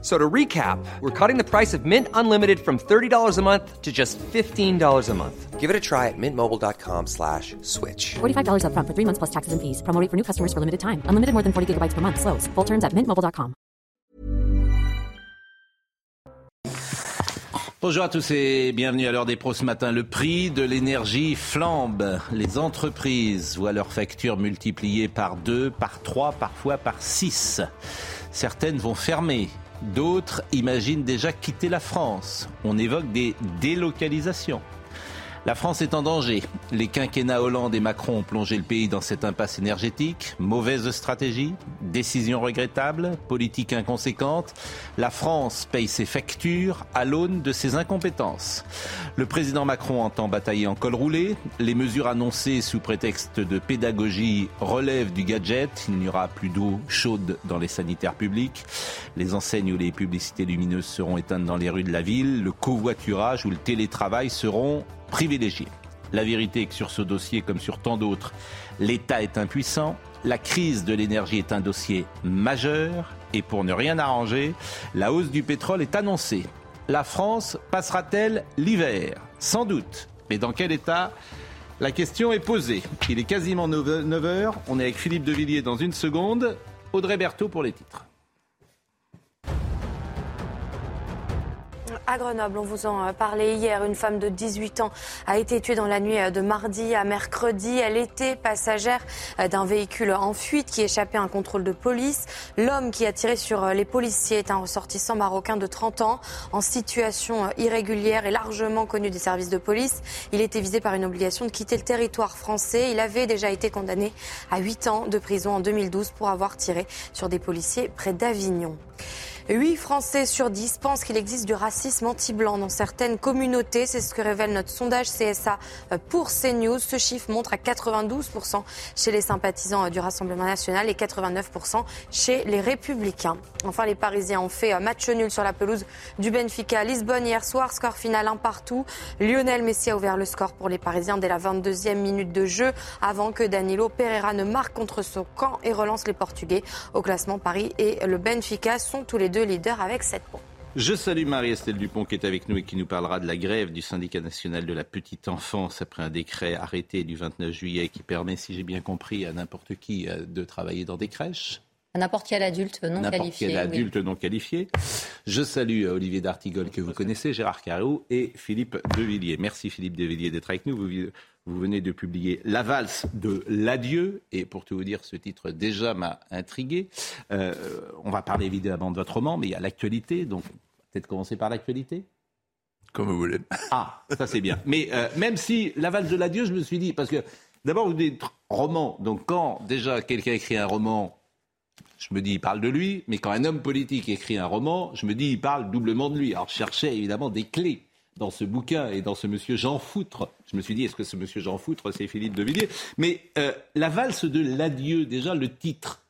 So to recap, we're cutting the price of Mint Unlimited from $30 a month to just $15 a month. Give it a try at mintmobile.com slash switch. $45 upfront for three months plus taxes and fees. Promo rate for new customers for limited time. Unlimited more than 40 gigabytes per month. Slows. Full terms at mintmobile.com. Bonjour à tous et bienvenue à l'heure des pros ce matin. Le prix de l'énergie flambe. Les entreprises voient leurs factures multipliées par deux, par trois, parfois par six. Certaines vont fermer. D'autres imaginent déjà quitter la France. On évoque des délocalisations. La France est en danger. Les quinquennats Hollande et Macron ont plongé le pays dans cette impasse énergétique. Mauvaise stratégie, décision regrettable, politique inconséquente. La France paye ses factures à l'aune de ses incompétences. Le président Macron entend batailler en col roulé. Les mesures annoncées sous prétexte de pédagogie relèvent du gadget. Il n'y aura plus d'eau chaude dans les sanitaires publics. Les enseignes ou les publicités lumineuses seront éteintes dans les rues de la ville. Le covoiturage ou le télétravail seront privilégiés. La vérité est que sur ce dossier, comme sur tant d'autres, l'État est impuissant. La crise de l'énergie est un dossier majeur. Et pour ne rien arranger, la hausse du pétrole est annoncée. La France passera-t-elle l'hiver? Sans doute. Mais dans quel état? La question est posée. Il est quasiment 9h. On est avec Philippe Devilliers dans une seconde. Audrey Berthaud pour les titres. À Grenoble, on vous en parlait hier, une femme de 18 ans a été tuée dans la nuit de mardi à mercredi. Elle était passagère d'un véhicule en fuite qui échappait à un contrôle de police. L'homme qui a tiré sur les policiers est un ressortissant marocain de 30 ans en situation irrégulière et largement connu des services de police. Il était visé par une obligation de quitter le territoire français. Il avait déjà été condamné à 8 ans de prison en 2012 pour avoir tiré sur des policiers près d'Avignon. 8 Français sur 10 pensent qu'il existe du racisme anti-blanc dans certaines communautés. C'est ce que révèle notre sondage CSA pour CNews. Ce chiffre montre à 92% chez les sympathisants du Rassemblement national et 89% chez les Républicains. Enfin, les Parisiens ont fait match nul sur la pelouse du Benfica à Lisbonne hier soir. Score final un partout. Lionel Messi a ouvert le score pour les Parisiens dès la 22e minute de jeu avant que Danilo Pereira ne marque contre son camp et relance les Portugais. Au classement, Paris et le Benfica sont tous les deux leader avec 7 points. Je salue Marie-Estelle Dupont qui est avec nous et qui nous parlera de la grève du syndicat national de la petite enfance après un décret arrêté du 29 juillet qui permet, si j'ai bien compris, à n'importe qui de travailler dans des crèches. À n'importe quel adulte non n'importe qualifié. quel adulte non qualifié. Je salue Olivier D'Artigol que vous connaissez, Gérard Carreau et Philippe Devilliers. Merci Philippe Devilliers d'être avec nous. Vous, vous venez de publier La valse de l'adieu. Et pour tout vous dire, ce titre déjà m'a intrigué. Euh, on va parler évidemment de votre roman, mais il y a l'actualité. Donc peut-être commencer par l'actualité Comme vous voulez. Ah, ça c'est bien. Mais euh, même si La valse de l'adieu, je me suis dit, parce que d'abord vous dites roman. Donc quand déjà quelqu'un écrit un roman, je me dis, il parle de lui, mais quand un homme politique écrit un roman, je me dis, il parle doublement de lui. Alors je cherchais évidemment des clés dans ce bouquin et dans ce monsieur Jean Foutre. Je me suis dit, est-ce que ce monsieur Jean Foutre, c'est Philippe de Villiers? Mais euh, la valse de l'adieu, déjà le titre.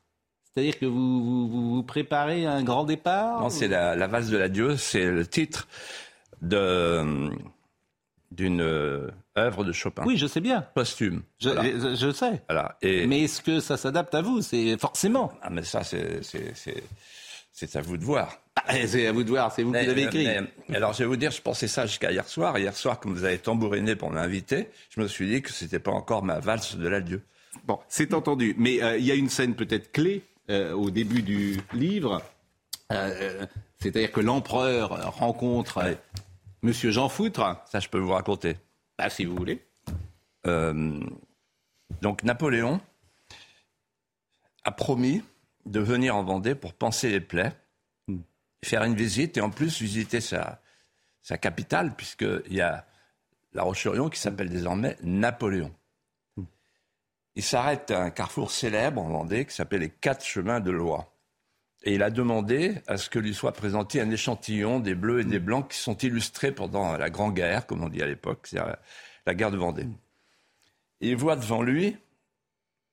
C'est-à-dire que vous, vous, vous, préparez un grand départ Non, c'est la, la, valse de l'adieu, c'est le titre de d'une œuvre de Chopin. Oui, je sais bien. Posthume. Je, voilà. je, je sais. Voilà. Et... Mais est-ce que ça s'adapte à vous? C'est forcément. Ah, mais ça, c'est c'est à vous de voir. Ah, c'est à vous de voir, c'est vous mais, qui l'avez écrit. Mais, alors, je vais vous dire, je pensais ça jusqu'à hier soir. Hier soir, comme vous avez tambouriné pour m'inviter, je me suis dit que c'était pas encore ma valse de l'adieu. Bon, c'est entendu. Mais il euh, y a une scène peut-être clé euh, au début du livre. Euh, C'est-à-dire que l'empereur rencontre ouais. Monsieur Jean Foutre. Ça, je peux vous raconter. Bah, si vous voulez. donc, Napoléon a promis de venir en Vendée pour panser les plaies, faire une visite et en plus visiter sa, sa capitale, puisqu'il y a La Roche-sur-Yon qui s'appelle désormais Napoléon. Il s'arrête à un carrefour célèbre en Vendée qui s'appelle les Quatre Chemins de Loire. Et il a demandé à ce que lui soit présenté un échantillon des bleus et des blancs qui sont illustrés pendant la Grande Guerre, comme on dit à l'époque, c'est-à-dire la guerre de Vendée. Et il voit devant lui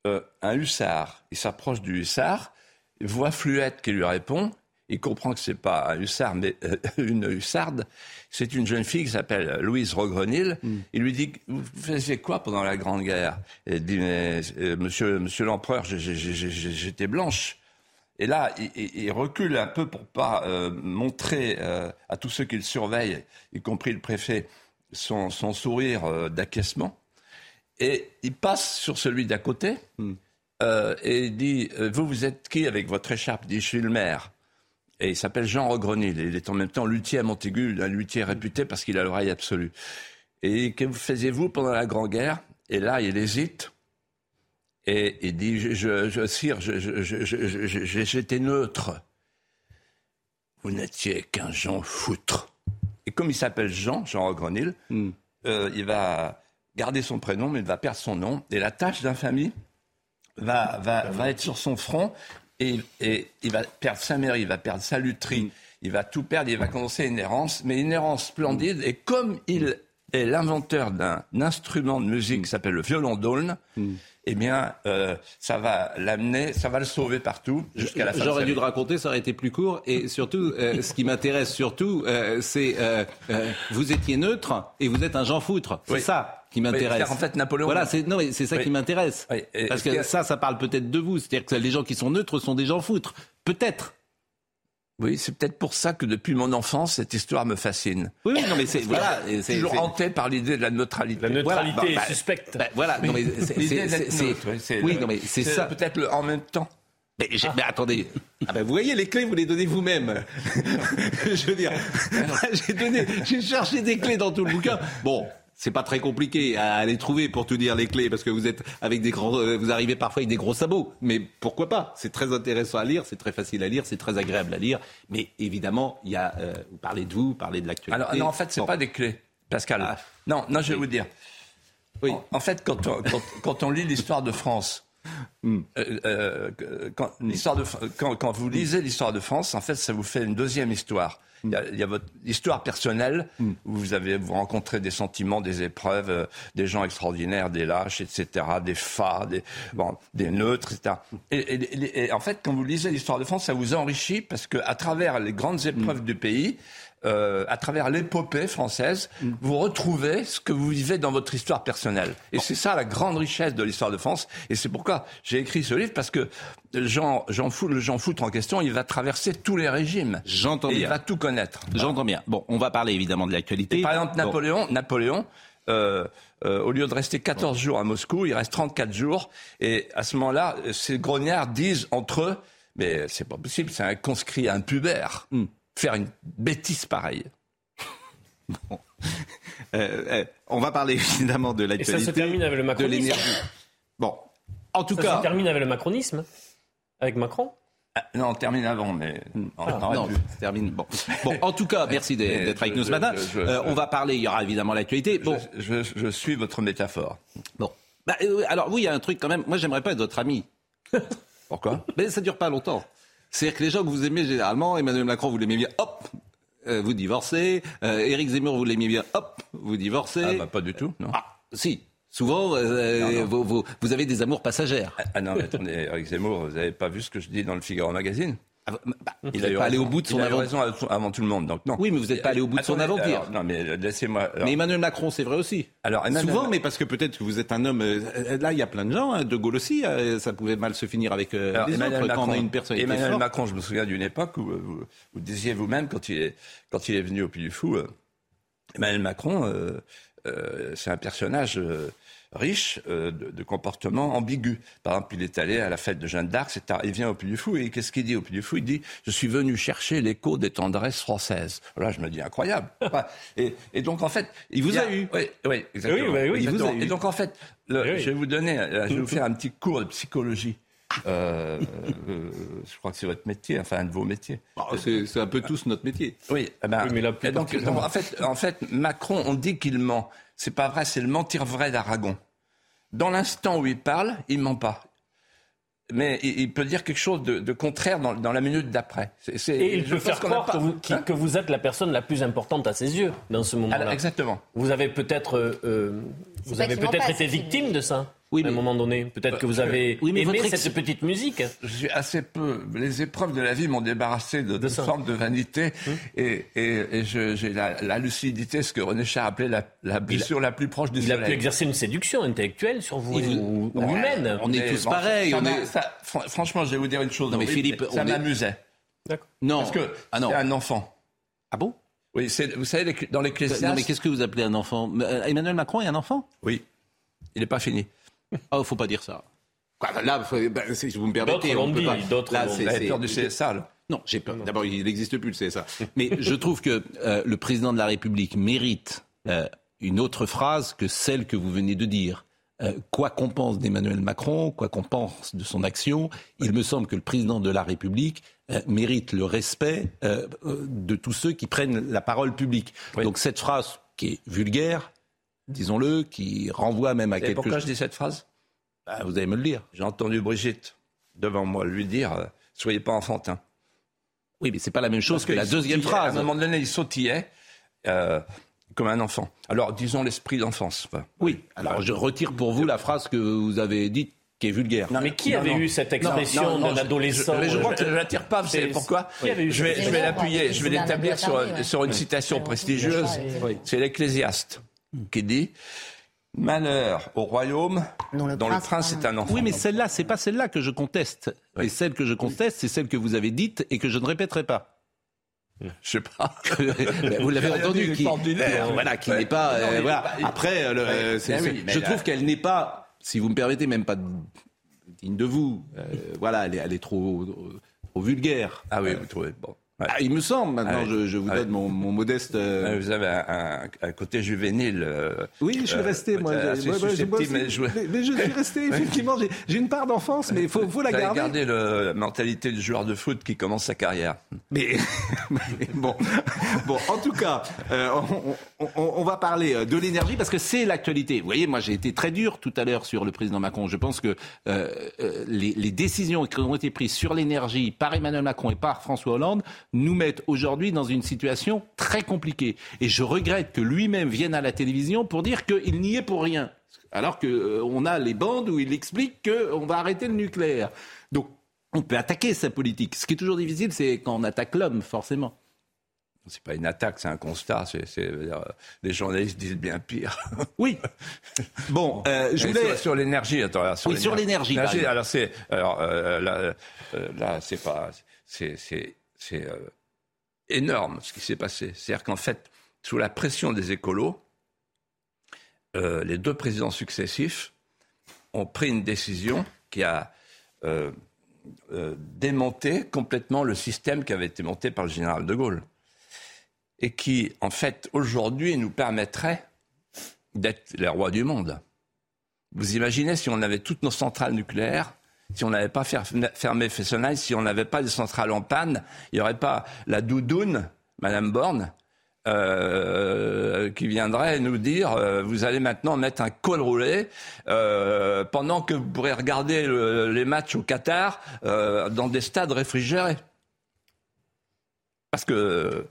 euh, un hussard. Il s'approche du hussard voix fluette qui lui répond. Il comprend que c'est pas un hussard, mais euh, une hussarde. C'est une jeune fille qui s'appelle Louise Rogrenil. Il lui dit Vous faisiez quoi pendant la Grande Guerre? Elle dit Mais, euh, Monsieur, monsieur l'Empereur, j'étais blanche. Et là, il, recule un peu pour pas euh, montrer à tous ceux qui le surveillent, y compris le préfet, son, son sourire d'acquiescement. Et il passe sur celui d'à côté euh, et il dit euh, Vous, vous êtes qui avec votre écharpe? Il dit Je suis le maire. Et il s'appelle Jean Rogrenil. Il est en même temps luthier à Montaigu, un luthier réputé parce qu'il a l'oreille absolue. Et que faisiez-vous pendant la Grande Guerre? Et là, il hésite. Et il dit Je, je, je sire, j'étais neutre. Vous n'étiez qu'un Jean foutre. Et comme il s'appelle Jean, Jean Rogrenil, euh, il va garder son prénom, mais il va perdre son nom. Et la tâche d'infamie va, va, va être sur son front. Et, et il va perdre sa mairie, il va perdre sa lutherie, il va tout perdre, il va commencer une errance, mais une errance splendide. Et comme il est l'inventeur d'un instrument de musique qui s'appelle le violon d'aulne, eh bien, euh, ça va l'amener, ça va le sauver partout jusqu'à la fin de J'aurais dû le raconter, ça aurait été plus court. Et surtout, euh, ce qui m'intéresse surtout, euh, c'est euh, euh, vous étiez neutre et vous êtes un Jean Foutre. C'est Oui. ça qui m'intéresse. en fait, Napoléon- Voilà, c'est non, mais c'est ça Oui. qui m'intéresse. Oui, Parce que ça, ça parle peut-être de vous. C'est-à-dire que les gens qui sont neutres sont des Jean Foutres. Peut-être. Oui, c'est peut-être pour ça que depuis mon enfance, cette histoire me fascine. Oui, oui, non, mais c'est voilà, Toujours hanté par l'idée de la neutralité. La neutralité Voilà, bah, est bah, suspecte. bah, voilà, non, mais c'est- oui, non, mais c'est ça. Peut-être en même temps. Mais, mais attendez, ah ben vous voyez les clés, vous les donnez vous-même. Je veux dire, j'ai donné, j'ai cherché des clés dans tout le bouquin. Bon, c'est pas très compliqué à les trouver pour tout dire les clés parce que vous êtes avec des grands, euh, vous arrivez parfois avec des gros sabots. Mais pourquoi pas? C'est très intéressant à lire, c'est très facile à lire, c'est très agréable à lire. Mais évidemment, il y a, euh, vous parlez de vous, vous parlez de l'actualité. Alors, non, en fait, c'est Bon. pas des clés, Pascal. Ah. Non, non, je vais vous dire. Oui. En, en fait, quand on, quand, quand on lit l'histoire de France, Hmm. euh, euh, quand, l'histoire de, quand, quand vous lisez l'histoire de France, en fait, ça vous fait une deuxième histoire. Il y a, il y a votre histoire personnelle où vous avez vous rencontrez des sentiments, des épreuves, euh, des gens extraordinaires, des lâches, etc., des fats, des, bon, des neutres, etc. Et, et- et- et en fait, quand vous lisez l'histoire de France, ça vous enrichit parce que à travers les grandes épreuves du pays, euh, à travers l'épopée française, vous retrouvez ce que vous vivez dans votre histoire personnelle. Et c'est ça la grande richesse de l'histoire de France. Et c'est pourquoi j'ai écrit ce livre, parce que Jean, Jean Fou- le Jean Foutre en question, il va traverser tous les régimes. J'entends Et il bien. va tout connaître. J'entends bien. Bon, on va parler évidemment de l'actualité. Par exemple, Bon. Napoléon, Napoléon euh, euh, au lieu de rester 14 jours à Moscou, il reste 34 jours. Et à ce moment-là, ces grognards disent entre eux, mais c'est pas possible, c'est un conscrit, un pubère, Hmm. Faire une bêtise pareille. Euh, euh, on va parler évidemment de Et l'actualité. ça se termine avec le de macronisme. l'énergie. Bon, en tout Ça cas, se termine avec le macronisme. Avec Macron. Ah, non, on termine avant, mais on Ah, non, ça termine. Bon. bon, en tout cas, merci d'être avec je- nous ce je- matin. je- je- Euh, on va parler, il y aura évidemment l'actualité. Bon, Je, je- je suis votre métaphore. bon. Bah, euh, alors, oui, il y a un truc quand même. Moi, j'aimerais pas être votre ami. Pourquoi? Mais ça dure pas longtemps. C'est-à-dire que les gens que vous aimez généralement, Emmanuel Macron, vous l'aimez bien, hop, euh, vous divorcez. Euh, Éric Zemmour, vous l'aimez bien, hop, vous divorcez. ah, bah, Pas du tout, non. Ah, si. Souvent, euh, Non, non. Vous, vous- vous avez des amours passagères. Ah, ah non, mais attendez, Eric Zemmour, vous n'avez pas vu ce que je dis dans le Figaro Magazine? Bah, vous Il eu pas allé au bout de son aventure. raison avant tout le monde, donc non. Oui, mais vous n'êtes pas allé au bout de son aventure. alors, non, mais laissez-moi. alors- Mais Emmanuel Macron, c'est vrai aussi. Alors, Emmanuel- Souvent, mais parce que peut-être que vous êtes un homme. euh, là, il y a plein de gens. hein, de Gaulle aussi, euh, ça pouvait mal se finir avec euh, les Emmanuel autres Macron, quand on a une personnalité Emmanuel forte. Macron, je me souviens d'une époque où euh, vous, vous disiez vous-même, quand, il est- quand il est venu au Puy du Fou, euh, Emmanuel Macron, euh, euh, c'est un personnage euh, riche euh, de, de comportement ambigu. Par exemple, il est allé à la fête de Jeanne d'Arc, etc. il vient au Puy du Fou, et qu'est-ce qu'il dit au Puy du Fou? Il dit « Je suis venu chercher l'écho des tendresses françaises ». Là, je me dis incroyable. Ouais. Et, et donc, en fait... Il vous a eu. Oui, oui, exactement. Oui, bah oui, il vous a eu. Et donc, en fait, le- oui. je vais vous donner, euh, je vais vous faire un petit cours de psychologie. Euh, euh, je crois que c'est votre métier, enfin un de vos métiers. Bah, c'est un peu tous notre métier. Oui, eh ben, Oui, mais là, plus et donc, particulièrement. donc, en fait, en fait, Macron, on dit qu'il ment. C'est pas vrai, c'est le mentir vrai d'Aragon. Dans l'instant où il parle, il ment pas. Mais il, peut dire quelque chose de, de contraire dans, dans la minute d'après. C'est- c'est- Et il je peut pense faire qu'on croire pas- que vous, qui- Hein que vous êtes la personne la plus importante à ses yeux dans ce moment-là. Alors, exactement. Vous avez peut-être, euh, euh, vous avez peut-être été victime de ça. À un moment donné. Peut-être que vous avez oui, mais aimé votre ex- cette petite musique. Je suis assez peu. Les épreuves de la vie m'ont débarrassé de, toute ça. forme de vanité et, et, j'ai la, la lucidité, ce que René Char appelait la, la blessure la plus proche du Il a pu exercer une séduction intellectuelle sur vous Il- ou, humaine. On est Mais tous bon, pareils. ça on m'a- est- ça- fran- franchement, je vais vous dire une chose. Non, mais Oui, Philippe, ça m'amusait. Non. Parce que ah non. un enfant. Ah bon? Oui, vous savez, les- dans l'Ecclésiaste. Non, mais qu'est-ce que vous appelez un enfant? Euh, Emmanuel Macron est un enfant? Oui, il n'est pas fini. Oh, faut pas dire ça. Quoi, Là, ben, si vous me permettez, D'autres on l'ont peut dit, pas- d'autres Là, l'ont c'est- peur du CSA, là. Non, j'ai peur. D'abord, il n'existe plus le CSA. Mais je trouve que euh, le président de la République mérite euh, une autre phrase que celle que vous venez de dire. Euh, quoi qu'on pense d'Emmanuel Macron, quoi qu'on pense de son action, il me semble que le président de la République euh, mérite le respect euh, de tous ceux qui prennent la parole publique. Oui. Donc cette phrase qui est vulgaire, disons-le, qui renvoie même à Et quelque pourquoi chose. je dis cette phrase? Ah, vous allez me le dire. J'ai entendu Brigitte devant moi lui dire euh, Soyez pas enfantin. Oui, mais c'est pas la même chose Parce que la deuxième phrase. À un moment donné, il sautillait euh, comme un enfant. Alors, disons l'esprit d'enfance. Enfin, Oui, alors je retire pour vous la phrase que vous avez dite qui est vulgaire. Mais qui Non, avait non. eu cette Non, expression non, non, d'un je- adolescent je, mais je crois que je ne la tire pas, vous savez c'est- pourquoi Qui avait eu Je vais, je l'appuyer, je vais l'établir sur, sur une citation prestigieuse. C'est l'Ecclésiaste qui dit Malheur au royaume Dont le dont prince le prince est un enfant. Oui, mais celle-là, c'est pas celle-là que je conteste. Et celle que je conteste, c'est celle que vous avez dite et que je ne répéterai pas. Je sais pas. Ben, vous l'avez entendu, qui, euh, voilà, qui Ouais. n'est pas. Euh, voilà. Après, euh, le- Ouais. euh, oui, mais je là- trouve qu'elle n'est pas, si vous me permettez, même pas digne de vous. Euh, voilà, elle est, elle est trop, trop vulgaire. Ah oui, vous trouvez. Bon. Ouais. Ah, il me semble. Maintenant, je, je vous donne mon, mon modeste. euh, Vous avez un, un- un côté juvénile. euh, Oui, je suis euh, resté, moi. j'ai- moi, moi, j'ai mais je- mais, mais je suis resté, effectivement. J'ai, j'ai une part d'enfance, mais il faut, faut la Vous garder. gardé le- la mentalité du joueur de foot qui commence sa carrière. Mais, mais bon, bon, en tout cas, on, on- on- on va parler de l'énergie parce que c'est l'actualité. Vous voyez, moi j'ai été très dur tout à l'heure sur le président Macron. Je pense que les, les décisions qui ont été prises sur l'énergie par Emmanuel Macron et par François Hollande nous mettent aujourd'hui dans une situation très compliquée. Et je regrette que lui-même vienne à la télévision pour dire qu'il n'y est pour rien. Alors qu'on a les bandes où il explique qu'on va arrêter le nucléaire. Donc, on peut attaquer sa politique. Ce qui est toujours difficile, c'est quand on attaque l'homme, forcément. C'est pas une attaque, c'est un constat. C'est, c'est- euh, les journalistes disent bien pire. Oui. Bon, euh, je voulais. sur, sur l'énergie, attends, alors, Oui, sur l'énergie, alors c'est, alors euh, là, euh, là, c'est pas, c'est, c'est, euh, énorme ce qui s'est passé. C'est-à-dire qu'en fait, sous la pression des écolos, euh, les deux présidents successifs ont pris une décision qui a euh, démonté complètement le système qui avait été monté par le général de Gaulle et qui, en fait, aujourd'hui, nous permettrait d'être les rois du monde. Vous imaginez si on avait toutes nos centrales nucléaires, si on n'avait pas fer- fermé Fessenheim, si on n'avait pas des centrales en panne, il n'y aurait pas la doudoune, Madame Borne, euh, qui viendrait nous dire euh, vous allez maintenant mettre un col roulé euh, pendant que vous pourrez regarder le- les matchs au Qatar dans des stades réfrigérés. Parce que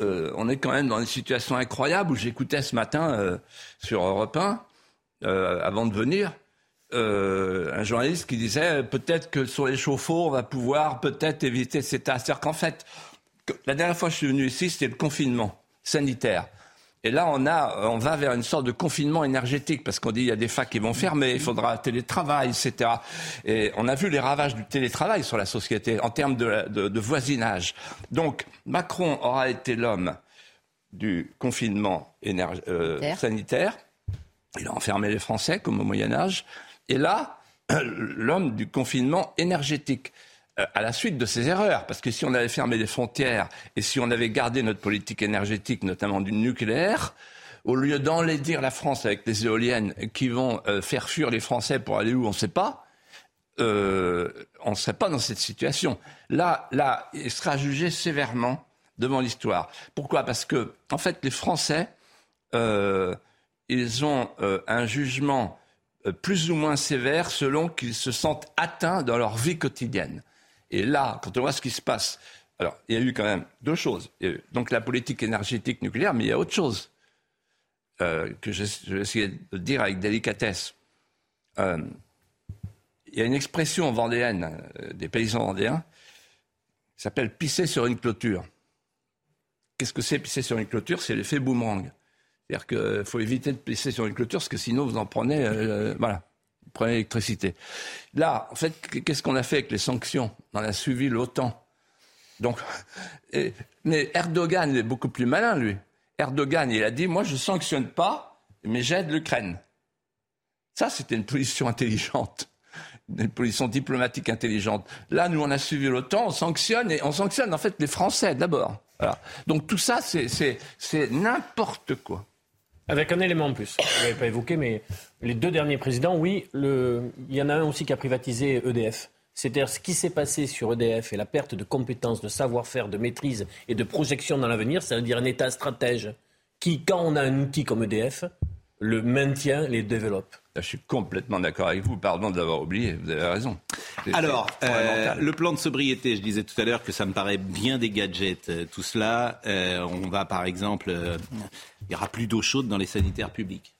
on est quand même dans une situation incroyable où j'écoutais ce matin sur Europe 1, euh, avant de venir, euh, un journaliste qui disait peut-être que sur les chauffe-eau, on va pouvoir peut-être éviter cet C'est-à-dire qu'en fait, la dernière fois que je suis venu ici, c'était le confinement sanitaire. Et là, on, a, on va vers une sorte de confinement énergétique parce qu'on dit il y a des facs qui vont fermer, il faudra télétravail, etc. Et on a vu les ravages du télétravail sur la société en termes de, de- de voisinage. Donc, Macron aura été l'homme du confinement énerg- euh, Sanitaire. sanitaire. Il a enfermé les Français comme au Moyen Âge. Et là, l'homme du confinement énergétique. Euh, à la suite de ses erreurs, parce que si on avait fermé les frontières et si on avait gardé notre politique énergétique, notamment du nucléaire, au lieu d'enlaidir la France avec les éoliennes qui vont euh, faire fuir les Français pour aller où on ne sait pas, euh, on ne serait pas dans cette situation. Là, là, il sera jugé sévèrement devant l'histoire. Pourquoi? Parce que, en fait, les Français, ils ont un jugement plus ou moins sévère selon qu'ils se sentent atteints dans leur vie quotidienne. Et là, quand on voit ce qui se passe, alors il y a eu quand même deux choses. Il y a eu donc la politique énergétique nucléaire, mais il y a autre chose euh, que je, je vais essayer de dire avec délicatesse. euh, il y a une expression vendéenne, euh, des paysans vendéens, qui s'appelle pisser sur une clôture. Qu'est-ce que c'est pisser sur une clôture? C'est l'effet boomerang. C'est-à-dire qu'il faut éviter de pisser sur une clôture parce que sinon vous en prenez, euh, voilà, vous prenez l'électricité. Là, en fait, qu'est-ce qu'on a fait avec les sanctions? On a suivi l'OTAN. Donc, mais Erdogan est beaucoup plus malin, lui. Erdogan, il a dit, moi, je sanctionne pas, mais j'aide l'Ukraine. Ça, c'était une position intelligente, une position diplomatique intelligente. Là, nous, on a suivi l'OTAN, on sanctionne, et on sanctionne en fait les Français d'abord. Donc tout ça, c'est n'importe quoi. Avec un élément en plus, vous l'avez pas évoqué, mais les deux derniers présidents, oui, le... il y en a un aussi qui a privatisé EDF. C'est-à-dire ce qui s'est passé sur EDF et la perte de compétences, de savoir-faire, de maîtrise et de projection dans l'avenir, c'est-à-dire un État stratège qui, quand on a un outil comme EDF, le maintient, les développe. Là, je suis complètement d'accord avec vous. Pardon d'avoir oublié. Vous avez raison. Alors, euh, le plan de sobriété, je disais tout à l'heure que ça me paraît bien des gadgets, euh, tout cela. Euh, on va par exemple, euh, il n'y aura plus d'eau chaude dans les sanitaires publics.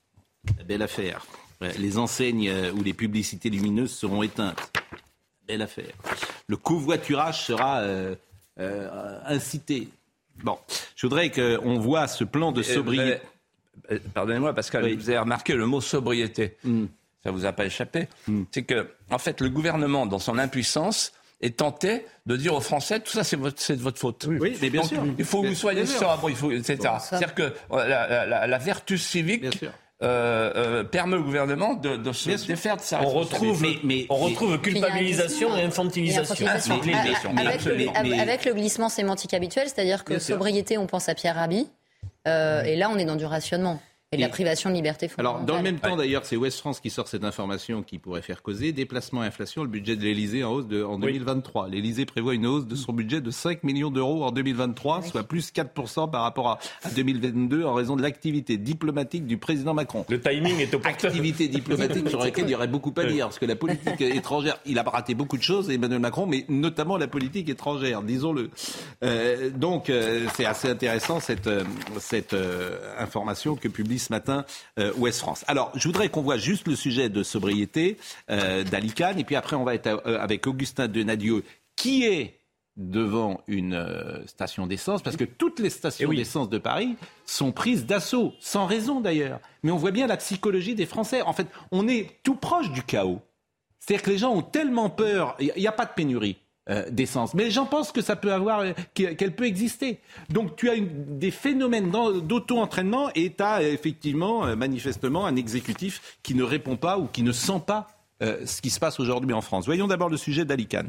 Belle affaire. Les enseignes ou les publicités lumineuses seront éteintes. Belle affaire. Le covoiturage sera euh, euh, incité. Bon, je voudrais qu'on voit ce plan de sobriété. Euh, Pardonnez-moi, Pascal, Oui. vous avez remarqué le mot sobriété. Hmm. Ça vous a pas échappé. C'est que, en fait, le gouvernement, dans son impuissance, est tenté de dire aux Français tout ça, c'est de votre faute. Oui, mais bien Donc, sûr. Il faut que vous soyez sobre, il faut, etc. C'est-à-dire que euh, la, la- la vertu civique Bien sûr. euh, euh, permet au gouvernement de, de se défaire de sa On responsabilité. retrouve, Mais- mais- on mais- retrouve culpabilisation et infantilisation. Et avec, le, absolument. Mais- avec le glissement sémantique habituel, c'est-à-dire que Bien sûr. sobriété, on pense à Pierre Rabhi, euh, et là, on est dans du rationnement et de la privation de liberté Alors, fondamentale. dans le même temps, d'ailleurs, c'est Ouest France qui sort cette information qui pourrait faire causer. Déplacement et inflation, le budget de l'Elysée en hausse de, en 2023. L'Elysée prévoit une hausse de son budget de 5 millions d'euros en 2023, soit plus 4% par rapport à, à 2022 en raison de l'activité diplomatique du président Macron. Le timing est opportun. Activité diplomatique sur laquelle il y aurait beaucoup à dire, parce que la politique étrangère, il a raté beaucoup de choses, Emmanuel Macron, mais notamment la politique étrangère, disons-le. Euh, donc, euh, c'est assez intéressant cette, euh, cette euh, information que publie ce matin euh, Ouest France. Alors, je voudrais qu'on voit juste le sujet de sobriété euh, d'Alican, et puis après, on va être euh, avec Augustin Denadieu, qui est devant une euh, station d'essence, parce que toutes les stations Eh oui. d'essence de Paris sont prises d'assaut, sans raison d'ailleurs. Mais on voit bien la psychologie des Français. En fait, on est tout proche du chaos. C'est-à-dire que les gens ont tellement peur, il n'y a pas de pénurie. Euh, d'essence. Mais les gens pensent que ça peut avoir, euh, qu'elle peut exister. Donc tu as des phénomènes d'auto-entraînement et tu as effectivement, euh, manifestement, un exécutif qui ne répond pas ou qui ne sent pas ce qui se passe aujourd'hui en France. Voyons d'abord le sujet d'Alican.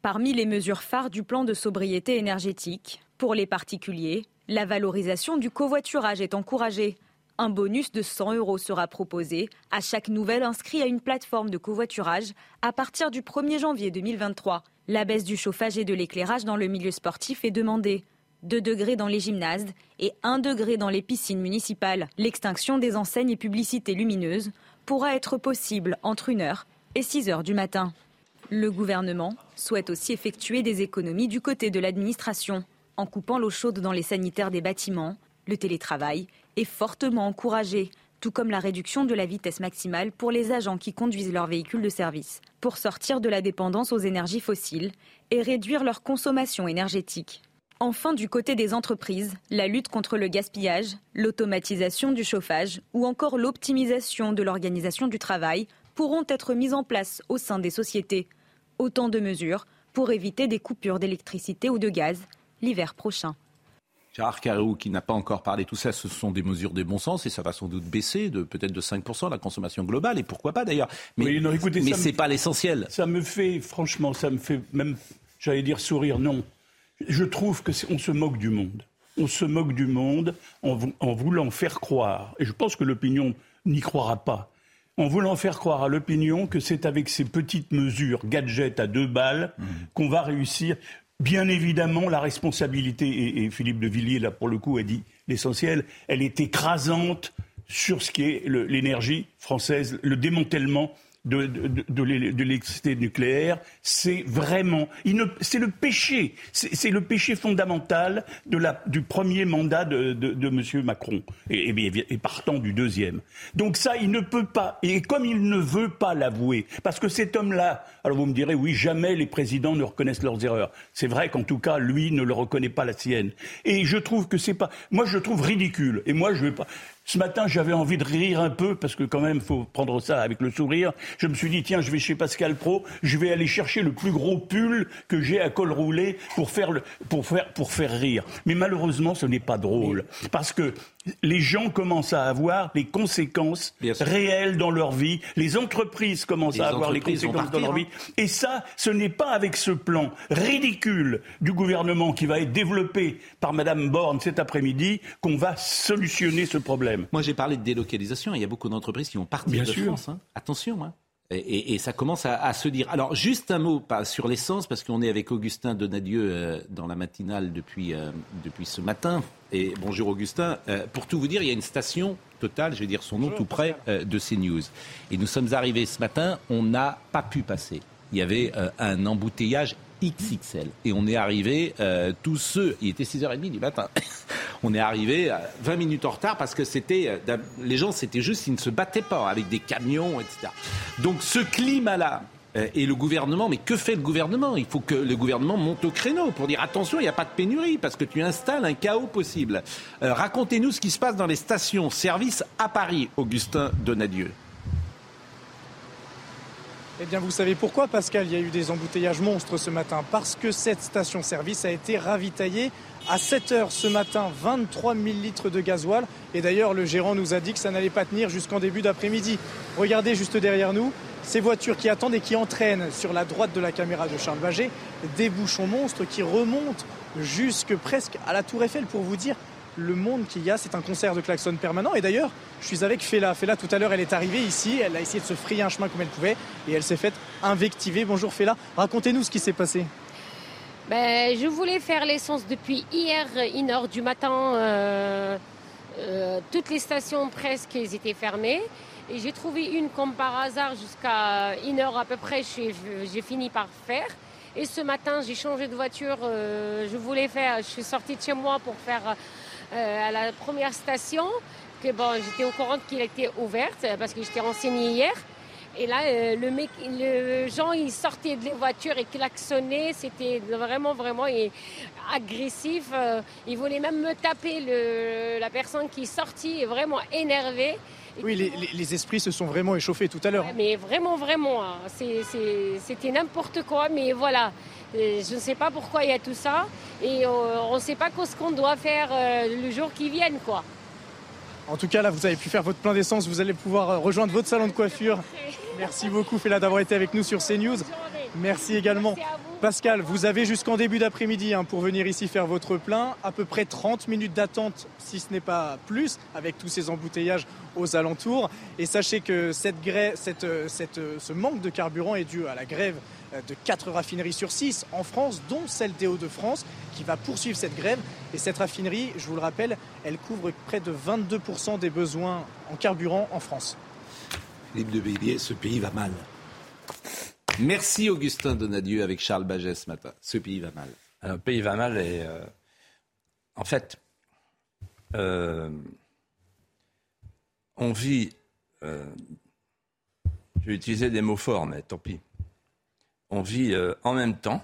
Parmi les mesures phares du plan de sobriété énergétique, pour les particuliers, la valorisation du covoiturage est encouragée. Un bonus de 100 euros sera proposé à chaque nouvel inscrit à une plateforme de covoiturage à partir du 1er janvier 2023. La baisse du chauffage et de l'éclairage dans le milieu sportif est demandée. 2 degrés dans les gymnases et 1 degré dans les piscines municipales. L'extinction des enseignes et publicités lumineuses pourra être possible entre 1h et 6h du matin. Le gouvernement souhaite aussi effectuer des économies du côté de l'administration. En coupant l'eau chaude dans les sanitaires des bâtiments, le télétravail est fortement encouragé, tout comme la réduction de la vitesse maximale pour les agents qui conduisent leurs véhicules de service, pour sortir de la dépendance aux énergies fossiles et réduire leur consommation énergétique. Enfin, du côté des entreprises, la lutte contre le gaspillage, l'automatisation du chauffage ou encore l'optimisation de l'organisation du travail pourront être mises en place au sein des sociétés. Autant de mesures pour éviter des coupures d'électricité ou de gaz l'hiver prochain. Gérard Carreau, qui n'a pas encore parlé tout ça, ce sont des mesures de bon sens et ça va sans doute baisser de peut-être de 5% la consommation globale et pourquoi pas d'ailleurs. Mais, Oui, non, écoutez, mais ça me- c'est pas l'essentiel. Ça me fait, franchement, ça me fait même, j'allais dire sourire, non. Je trouve que on se moque du monde. On se moque du monde en, vou- en voulant faire croire, et je pense que l'opinion n'y croira pas, en voulant faire croire à l'opinion que c'est avec ces petites mesures gadgets à deux balles qu'on va réussir. Bien évidemment, la responsabilité, et, Philippe de Villiers, là, pour le coup, a dit l'essentiel, elle est écrasante sur ce qui est l'énergie française, le démantèlement de, de, de, de l'é- de l'électricité nucléaire, c'est vraiment, c'est le péché, c'est le péché fondamental de la, du premier mandat de, de, M. Macron, et, et, et partant du deuxième. Donc ça, il ne peut pas, et comme il ne veut pas l'avouer, parce que cet homme-là, alors vous me direz, oui, jamais les présidents ne reconnaissent leurs erreurs. C'est vrai qu'en tout cas, lui ne le reconnaît pas la sienne. Et je trouve que c'est pas, moi je trouve ridicule, et moi je vais pas, ce matin, j'avais envie de rire un peu, parce que quand même, faut prendre ça avec le sourire. Je me suis dit, tiens, je vais chez Pascal Pro, je vais aller chercher le plus gros pull que j'ai à col roulé pour faire, le, pour faire, pour faire rire. Mais malheureusement, ce n'est pas drôle. Parce que les gens commencent à avoir les conséquences réelles dans leur vie. Les entreprises commencent Les à avoir les conséquences dans leur vie. Et ça, ce n'est pas avec ce plan ridicule du gouvernement qui va être développé par Madame Borne cet après-midi qu'on va solutionner ce problème. Moi, j'ai parlé de délocalisation. Il y a beaucoup d'entreprises qui vont partir Bien de sûr. France. hein. Attention. hein. Et, et- et ça commence à, à se dire. Alors, juste un mot pas sur l'essence, parce qu'on est avec Augustin Donadieu euh, dans la matinale depuis, euh, depuis ce matin. Et bonjour Augustin. Euh, pour tout vous dire, il y a une station totale, je vais dire son nom tout près euh, de CNews. Et nous sommes arrivés ce matin, on n'a pas pu passer. Il y avait euh, un embouteillage XXL. Et on est arrivé, tous ceux, il était 6h30 du matin, on est arrivé à 20 minutes en retard parce que c'était, les gens, c'était juste, ils ne se battaient pas avec des camions, etc. Donc ce climat-là, et le gouvernement, mais que fait le gouvernement? Il faut que le gouvernement monte au créneau pour dire attention, il n'y a pas de pénurie parce que tu installes un chaos possible. Euh, Racontez-nous ce qui se passe dans les stations-service à Paris, Augustin Donadieu. Eh bien, vous savez pourquoi, Pascal? Il y a eu des embouteillages monstres ce matin. Parce que cette station-service a été ravitaillée à 7 heures ce matin, 23 000 litres de gasoil. Et d'ailleurs, le gérant nous a dit que ça n'allait pas tenir jusqu'en début d'après-midi. Regardez juste derrière nous, ces voitures qui attendent et qui entraînent sur la droite de la caméra de Charles Baget des bouchons monstres qui remontent jusque presque à la Tour Eiffel pour vous dire le monde qu'il y a. C'est un concert de klaxon permanent. Et d'ailleurs, je suis avec Fela. Fela, tout à l'heure, elle est arrivée ici. Elle a essayé de se frayer un chemin comme elle pouvait. Et elle s'est faite invectiver. Bonjour Fela. Racontez-nous ce qui s'est passé. Ben, je voulais faire l'essence depuis hier, 1h du matin. euh, euh, toutes les stations presque étaient fermées. Et j'ai trouvé une comme par hasard jusqu'à 1h à peu près. J'ai fini par faire. Et ce matin, j'ai changé de voiture. euh, je voulais faire, je suis sortie de chez moi pour faire euh, à la première station. Que bon, j'étais au courant qu'elle était ouverte parce que j'étais renseignée hier. Et là, euh, le mec, le gens, ils sortaient des voitures et klaxonnaient. C'était vraiment, vraiment agressif. Ils voulaient même me taper. La personne qui est sortie est vraiment énervée. Oui, les, les- les esprits se sont vraiment échauffés tout à l'heure. Ouais, Mais vraiment, vraiment, hein. C'était n'importe quoi. Mais voilà, Euh, je ne sais pas pourquoi il y a tout ça. Et on ne sait pas ce qu'on doit faire euh, le jour qui vient, quoi. En tout cas, là, vous avez pu faire votre plein d'essence. Vous allez pouvoir euh, rejoindre votre salon de coiffure. Merci beaucoup, Fela, d'avoir été avec nous sur CNews. Merci également. Merci à vous. Pascal, vous avez jusqu'en début d'après-midi hein, pour venir ici faire votre plein. À peu près 30 minutes d'attente, si ce n'est pas plus, avec tous ces embouteillages aux alentours. Et sachez que cette grève, cette, euh, cette, euh, ce manque de carburant est dû à la grève euh, de 4 raffineries sur 6 en France, dont celle des Hauts-de-France, qui va poursuivre cette grève. Et cette raffinerie, je vous le rappelle, elle couvre près de 22% des besoins en carburant en France. Philippe de Villiers, ce pays va mal. Merci Augustin Donadieu avec Charles Baget ce matin. Ce pays va mal. Alors, le pays va mal et euh, en fait, euh, on vit. euh, je vais utiliser des mots forts, mais tant pis. On vit euh, en même temps.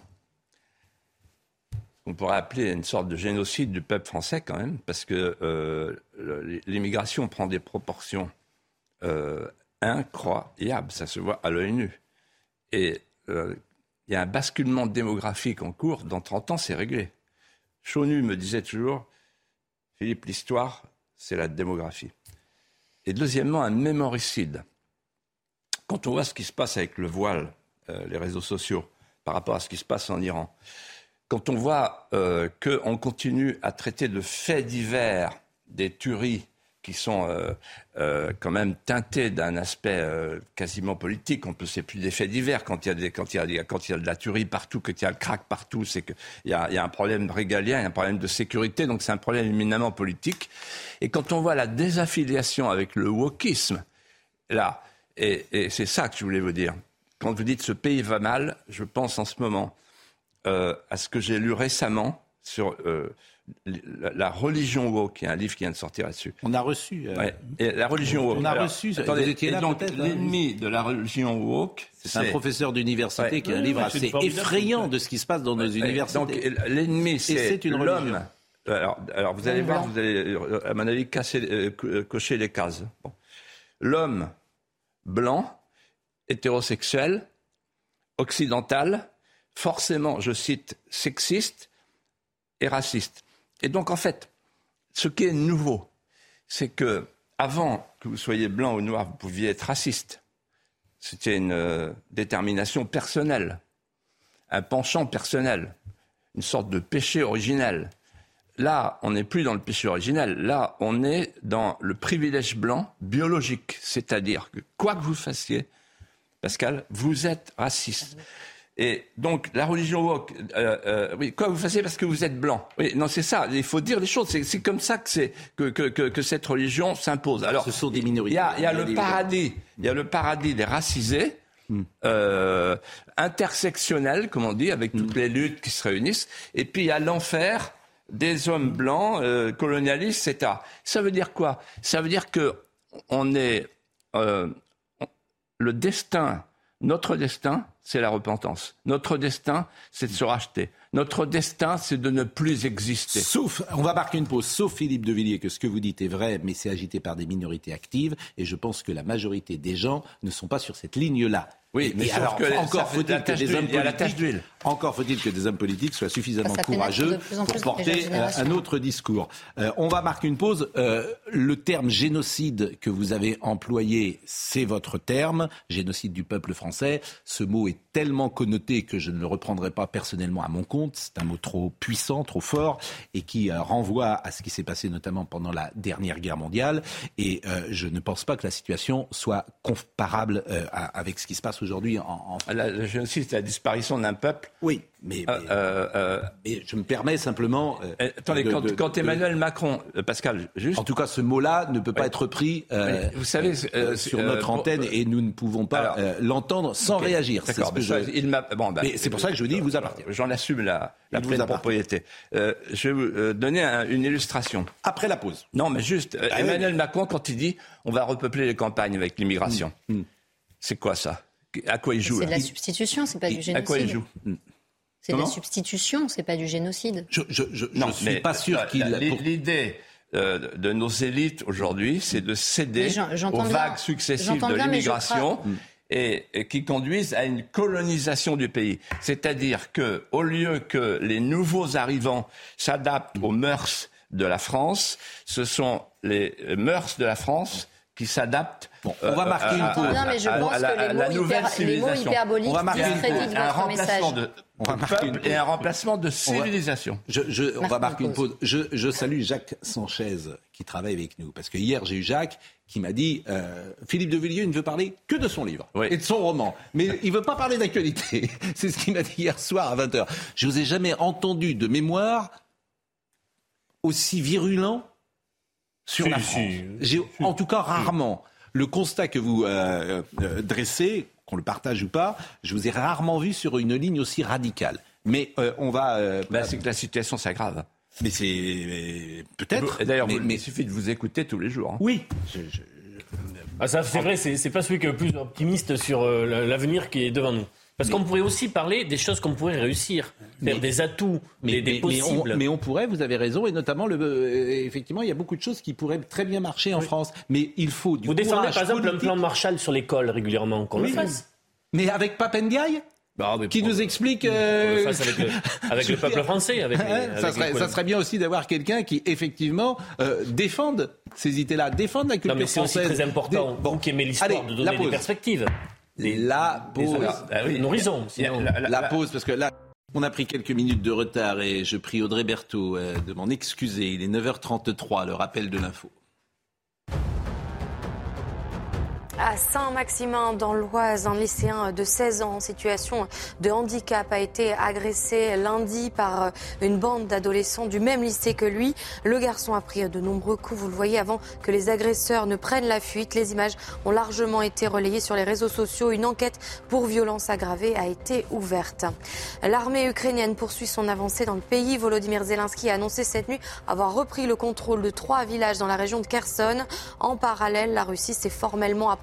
On pourrait appeler une sorte de génocide du peuple français quand même, parce que euh, l'immigration prend des proportions euh, incroyables. Ça se voit à l'œil nu. Et euh, il y a un basculement démographique en cours. Dans 30 ans, c'est réglé. Chaunu me disait toujours, Philippe, l'histoire, c'est la démographie. Et deuxièmement, un mémoricide. Quand on voit ce qui se passe avec le voile, euh, les réseaux sociaux, par rapport à ce qui se passe en Iran, quand on voit euh, qu'on continue à traiter de faits divers des tueries qui sont euh, euh, quand même teintés d'un aspect euh, quasiment politique. On peut, c'est plus des faits divers quand il y a quand y quand y a de la tuerie partout, quand il y a le crack partout, c'est qu'il y a, y a un problème régalien, il y a un problème de sécurité, donc c'est un problème éminemment politique. Et quand on voit la désaffiliation avec le wokisme, là, Et, et c'est ça que je voulais vous dire. Quand vous dites ce pays va mal, je pense en ce moment à ce que j'ai lu récemment sur la, religion woke, qui est un livre qui vient de sortir là-dessus. On a reçu. euh, Ouais. Et la religion woke. On a Alors, reçu. attendez, vous étiez et là donc, hein, l'ennemi de la religion woke, C'est un professeur d'université Ouais. qui a un livre assez effrayant de ce qui se passe dans nos Ouais, universités. Donc l'ennemi, Et c'est l'homme. religion. Alors, alors vous allez voir, vous allez, euh, à mon avis, casser, euh, euh, cocher les cases. Bon. L'homme blanc, hétérosexuel, occidental, forcément, je cite, sexiste et raciste. Et donc, en fait, ce qui est nouveau, c'est que avant que vous soyez blanc ou noir, vous pouviez être raciste. C'était une euh, détermination personnelle, un penchant personnel, une sorte de péché originel. Là, on n'est plus dans le péché originel. Là, on est dans le privilège blanc biologique. C'est-à-dire que quoi que vous fassiez, Pascal, vous êtes raciste. Et donc, la religion woke, euh, euh, oui, quoi vous fassiez parce que vous êtes blanc. Oui, non, c'est ça. Il faut dire les choses. C'est, comme ça que, c'est, que, que, que, que cette religion s'impose. Alors, Ce sont des minorités. il y a, y le paradis. Il y a le paradis des racisés, Hmm. euh, intersectionnel, comme on dit, avec toutes les luttes qui se réunissent. Et puis il y a l'enfer des hommes blancs, euh, colonialistes, etc. Ça veut dire quoi? Ça veut dire que on est euh, le destin, notre destin, c'est la repentance. Notre destin, c'est de se racheter. Notre destin, c'est de ne plus exister. Sauf, on va marquer une pause, sauf Philippe de Villiers, que ce que vous dites est vrai, mais c'est agité par des minorités actives, et je pense que la majorité des gens ne sont pas sur cette ligne-là. Oui, mais alors, que encore faut-il que des hommes politiques, encore faut-il que des hommes politiques soient suffisamment Ça courageux pour porter euh, un autre discours. Euh, on va marquer une pause. Euh, le terme génocide que vous avez employé, c'est votre terme, génocide du peuple français. Ce mot est tellement connoté que je ne le reprendrai pas personnellement à mon compte. C'est un mot trop puissant, trop fort, et qui euh, renvoie à ce qui s'est passé notamment pendant la dernière guerre mondiale. Et euh, je ne pense pas que la situation soit comparable euh, à- avec ce qui se passe aujourd'hui en, en La- Le génocide, c'est la disparition d'un peuple. oui, mais, Euh, euh, euh, mais je me permets simplement. euh, Attendez, de- quand, de- quand de- Emmanuel Macron, Pascal, juste. En tout cas, ce mot-là ne peut pas Ouais. être pris vous savez, sur notre antenne et nous ne pouvons pas l'entendre sans réagir. C'est ce que mais ça, je- il m'a. Bon, bah, c'est pour ça que je vous dis, vous appartient. J'en assume la, la pleine propriété. Je vais vous donner un- une illustration. Après la pause. Non, mais juste, Ah oui. Emmanuel Macron, quand il dit on va repeupler les campagnes avec l'immigration, Mm. c'est quoi ça? À quoi il joue C'est de la substitution, c'est pas du À quoi il génocide. joue C'est de la substitution, c'est pas du génocide. Je, je, je, je Non, suis mais pas sûr qu'il. L'idée euh, de nos élites aujourd'hui, c'est de céder aux bien. vagues successives de l'immigration. crois- Et, et qui conduisent à une colonisation du pays. C'est-à-dire que, au lieu que les nouveaux arrivants s'adaptent aux mœurs de la France, ce sont les mœurs de la France qui s'adaptent. Bon, on va marquer une pause. Bien, mais je à- pense que les mots hyperboliques On va marquer une discréditent pause. un votre remplacement message. de et un remplacement de On va- civilisation. Je, je- on va marquer une pause. Je, je salue Jacques Sanchez qui travaille avec nous. Parce que hier, j'ai eu Jacques qui m'a dit euh, Philippe de Villiers ne veut parler que de son livre Oui. et de son roman. Mais il ne veut pas parler d'actualité. C'est ce qu'il m'a dit hier soir à 20h. Je vous ai jamais entendu de mémoire aussi virulent sur Si, la France. si. En tout cas rarement le constat que vous euh, euh, dressez, qu'on le partage ou pas, je vous ai rarement vu sur une ligne aussi radicale. Mais euh, on va. euh, Ben, c'est que la situation s'aggrave. mais c'est peut-être. D'ailleurs, mais, mais- il suffit de vous écouter tous les jours. hein. oui. je- je- Ah, ça, c'est vrai, c'est pas celui qui est le plus optimiste sur euh, la- l'avenir qui est devant nous. Parce qu'on pourrait aussi parler des choses qu'on pourrait réussir, faire Mais- des atouts, mais, des, des mais- on, mais on pourrait, vous avez raison, et notamment, le, euh, effectivement, il y a beaucoup de choses qui pourraient très bien marcher en France. Mais il faut du Vous défendez par exemple un plan Marshall sur l'école régulièrement, qu'on Oui. le fasse. Mais avec Papendiaï Bah, mais qui pour- nous explique. qu'on le euh, fasse avec le, avec le peuple français. Avec les- Hein, avec ça, serait, collègues. ça serait bien aussi d'avoir quelqu'un qui, effectivement, euh, défende ces idées-là, défende la culture Non, mais c'est aussi très important, Des- vous qui aimez l'histoire, de donner des perspectives. Des- La pause. Ah oui, la- pause, parce que là, on a pris quelques minutes de retard et je prie Audrey Berthaud euh, de m'en excuser. Il est 9h33, le rappel de l'info. À Saint-Maximin, dans l'Oise, un lycéen de 16 ans en situation de handicap a été agressé lundi par une bande d'adolescents du même lycée que lui. Le garçon a pris de nombreux coups, vous le voyez, avant que les agresseurs ne prennent la fuite. Les images ont largement été relayées sur les réseaux sociaux. Une enquête pour violence aggravée a été ouverte. L'armée ukrainienne poursuit son avancée dans le pays. Volodymyr Zelensky a annoncé cette nuit avoir repris le contrôle de trois villages dans la région de Kherson. En parallèle, la Russie s'est formellement appropriée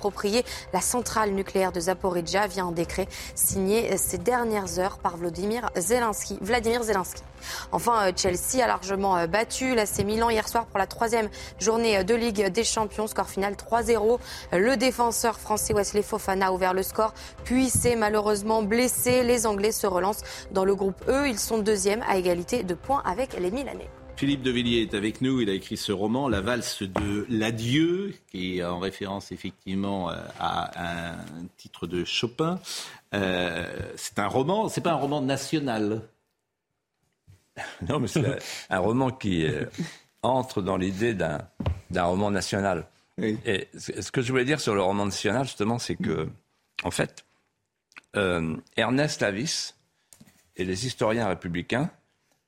la centrale nucléaire de Zaporizhia via un décret signé ces dernières heures par Vladimir Zelensky. Vladimir Zelensky. Enfin, euh, Chelsea a largement euh, battu l'AC Milan hier soir pour la troisième journée euh, de Ligue des Champions. Score final 3-0. Le défenseur français Wesley Fofana a ouvert le score, puis s'est malheureusement blessé. Les Anglais se relancent dans le groupe E. Ils sont deuxième à égalité de points avec les Milanais. Philippe de Villiers est avec nous. Il a écrit ce roman, La valse de l'adieu, qui est en référence effectivement à un titre de Chopin. c'est un roman, c'est pas un roman national. Non, mais c'est un roman qui euh, entre dans l'idée d'un, roman national. Et ce que je voulais dire sur le roman national, justement, c'est que, en fait, euh, Ernest Lavis et les historiens républicains,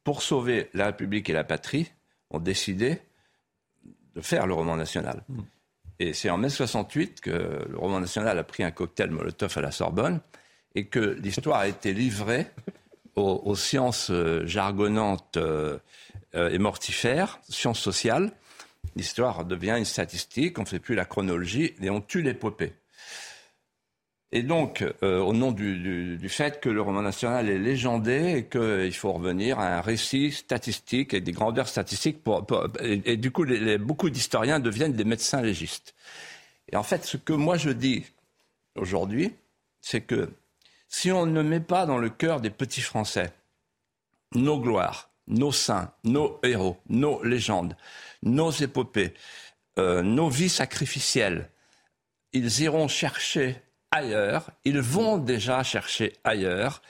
pour sauver la République et la patrie, ont décidé de faire le roman national. Mm. Et c'est en mai 68 que le roman national a pris un cocktail Molotov à la Sorbonne et que l'histoire a été livrée aux, sciences euh, jargonnantes euh, euh, et mortifères, sciences sociales. L'histoire devient une statistique, on ne fait plus la chronologie et on tue l'épopée. Et donc, au nom du, fait que le roman national est légendé et qu'il faut revenir à un récit statistique et des grandeurs statistiques, et, du coup, beaucoup d'historiens deviennent des médecins légistes. Et en fait, ce que moi je dis aujourd'hui, c'est que si on ne met pas dans le cœur des petits Français nos gloires, nos saints, nos héros, nos légendes, nos épopées, euh, nos vies sacrificielles, ils iront chercher ailleurs, ils vont déjà chercher ailleurs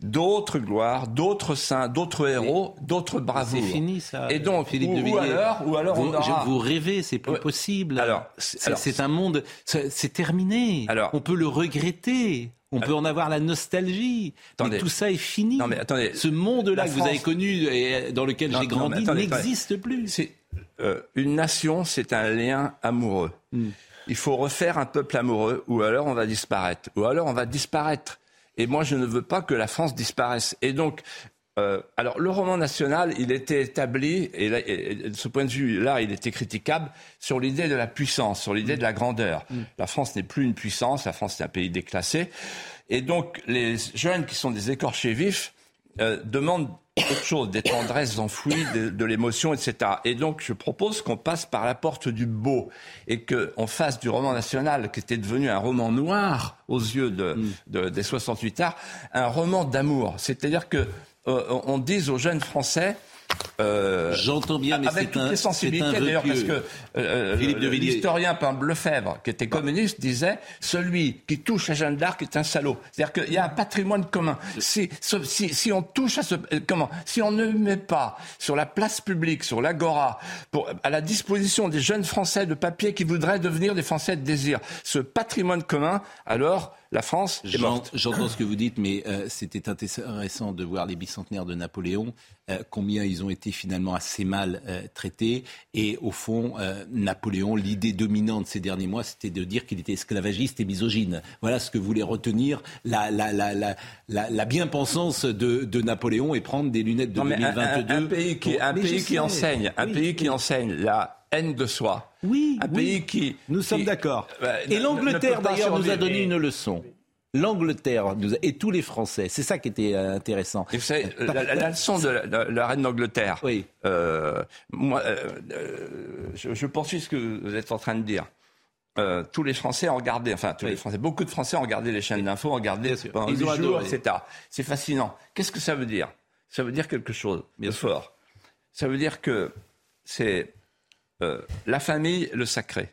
d'autres gloires, d'autres saints, d'autres héros, d'autres bravoures. C'est fini ça. Et donc, Philippe ou, de ou alors, ou alors vous, on aura... vous rêvez, c'est plus possible. Alors, c'est un monde, c'est terminé. Alors, on peut le regretter. On peut en avoir la nostalgie. mais tout ça est fini. Non, mais attendez, Ce monde-là que vous avez connu et dans lequel j'ai grandi n'existe plus. Euh, une nation, c'est un lien amoureux. Hmm. Il faut refaire un peuple amoureux, ou alors on va disparaître. Ou alors on va disparaître. Et moi, je ne veux pas que la France disparaisse. Et donc, euh, alors, le roman national, il était établi, et, de ce point de vue-là, il était critiquable, sur l'idée de la puissance, sur l'idée de la grandeur. Mm. La France n'est plus une puissance, la France est un pays déclassé. Et donc, les jeunes qui sont des écorchés vifs euh, demandent autre chose, des tendresses enfouies, de, l'émotion, etc. Et donc, je propose qu'on passe par la porte du beau et qu'on fasse du roman national, qui était devenu un roman noir aux yeux de, mm. des 68 arts, un roman d'amour. C'est-à-dire que euh, on dise aux jeunes Français euh, J'entends bien, mais avec toutes un, les sensibilités d'ailleurs, parce que euh, l'historien Pamble Lefebvre, qui était communiste, disait celui qui touche à Jeanne d'Arc est un salaud. C'est-à-dire qu'il y a un patrimoine commun. Si, si, si, on touche à ce comment, si on ne met pas sur la place publique, sur l'agora, à la disposition des jeunes Français de papier qui voudraient devenir des Français de désir, ce patrimoine commun, alors la France est morte. J'entends ce que vous dites, mais euh, c'était intéressant de voir les bicentenaires de Napoléon, euh, combien ils ont été finalement assez mal euh, traités. Et au fond, Napoléon, l'idée dominante ces derniers mois, c'était de dire qu'il était esclavagiste et misogyne. Voilà ce que voulait retenir la, la, la, la bien-pensance de, de, Napoléon et prendre des lunettes de 2022. Un, pays qui, un pays qui enseigne, un pays qui enseigne la haine de soi. Oui, un pays qui. Nous sommes d'accord. Euh, et l'Angleterre, d'ailleurs, nous a donné une leçon. L'Angleterre et tous les Français, c'est ça qui était euh, intéressant. vous savez, la, leçon de la, reine d'Angleterre. Oui. Euh, moi, je, poursuis ce que vous êtes en train de dire. tous les Français ont regardé, enfin tous les Français, beaucoup de Français ont regardé les chaînes d'infos, ont regardé pendant Ils ont jours, etc. C'est fascinant. Qu'est-ce que ça veut dire? Ça veut dire quelque chose bien fort. Ça veut dire que c'est euh, la famille, le sacré.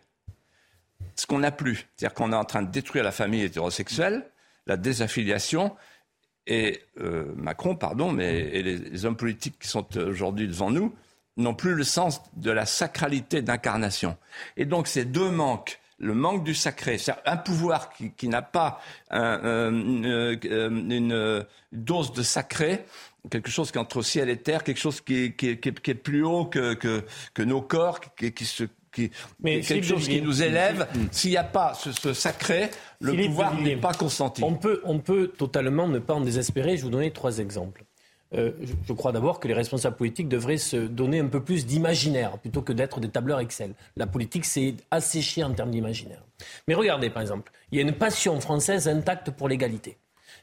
Ce qu'on n'a plus, c'est-à-dire qu'on est en train de détruire la famille hétérosexuelle, la désaffiliation, et euh, Macron, pardon, mais et les, hommes politiques qui sont aujourd'hui devant nous n'ont plus le sens de la sacralité d'incarnation. Et donc ces deux manques, le manque du sacré. C'est un pouvoir qui, n'a pas euh, une, dose de sacré, quelque chose qui est entre ciel et terre, quelque chose qui est, qui est, qui est- qui est plus haut que, que, que nos corps, qui, qui se qui, Mais quelque Philippe chose Devilliers- qui nous élève. S'il n'y a pas ce, ce sacré, le Philippe pouvoir n'est pas consenti. On peut, on peut totalement ne pas en désespérer. Je vais vous donner trois exemples. Euh, je, je crois d'abord que les responsables politiques devraient se donner un peu plus d'imaginaire plutôt que d'être des tableurs Excel. La politique, c'est asséché en termes d'imaginaire. Mais regardez, par exemple, il y a une passion française intacte pour l'égalité.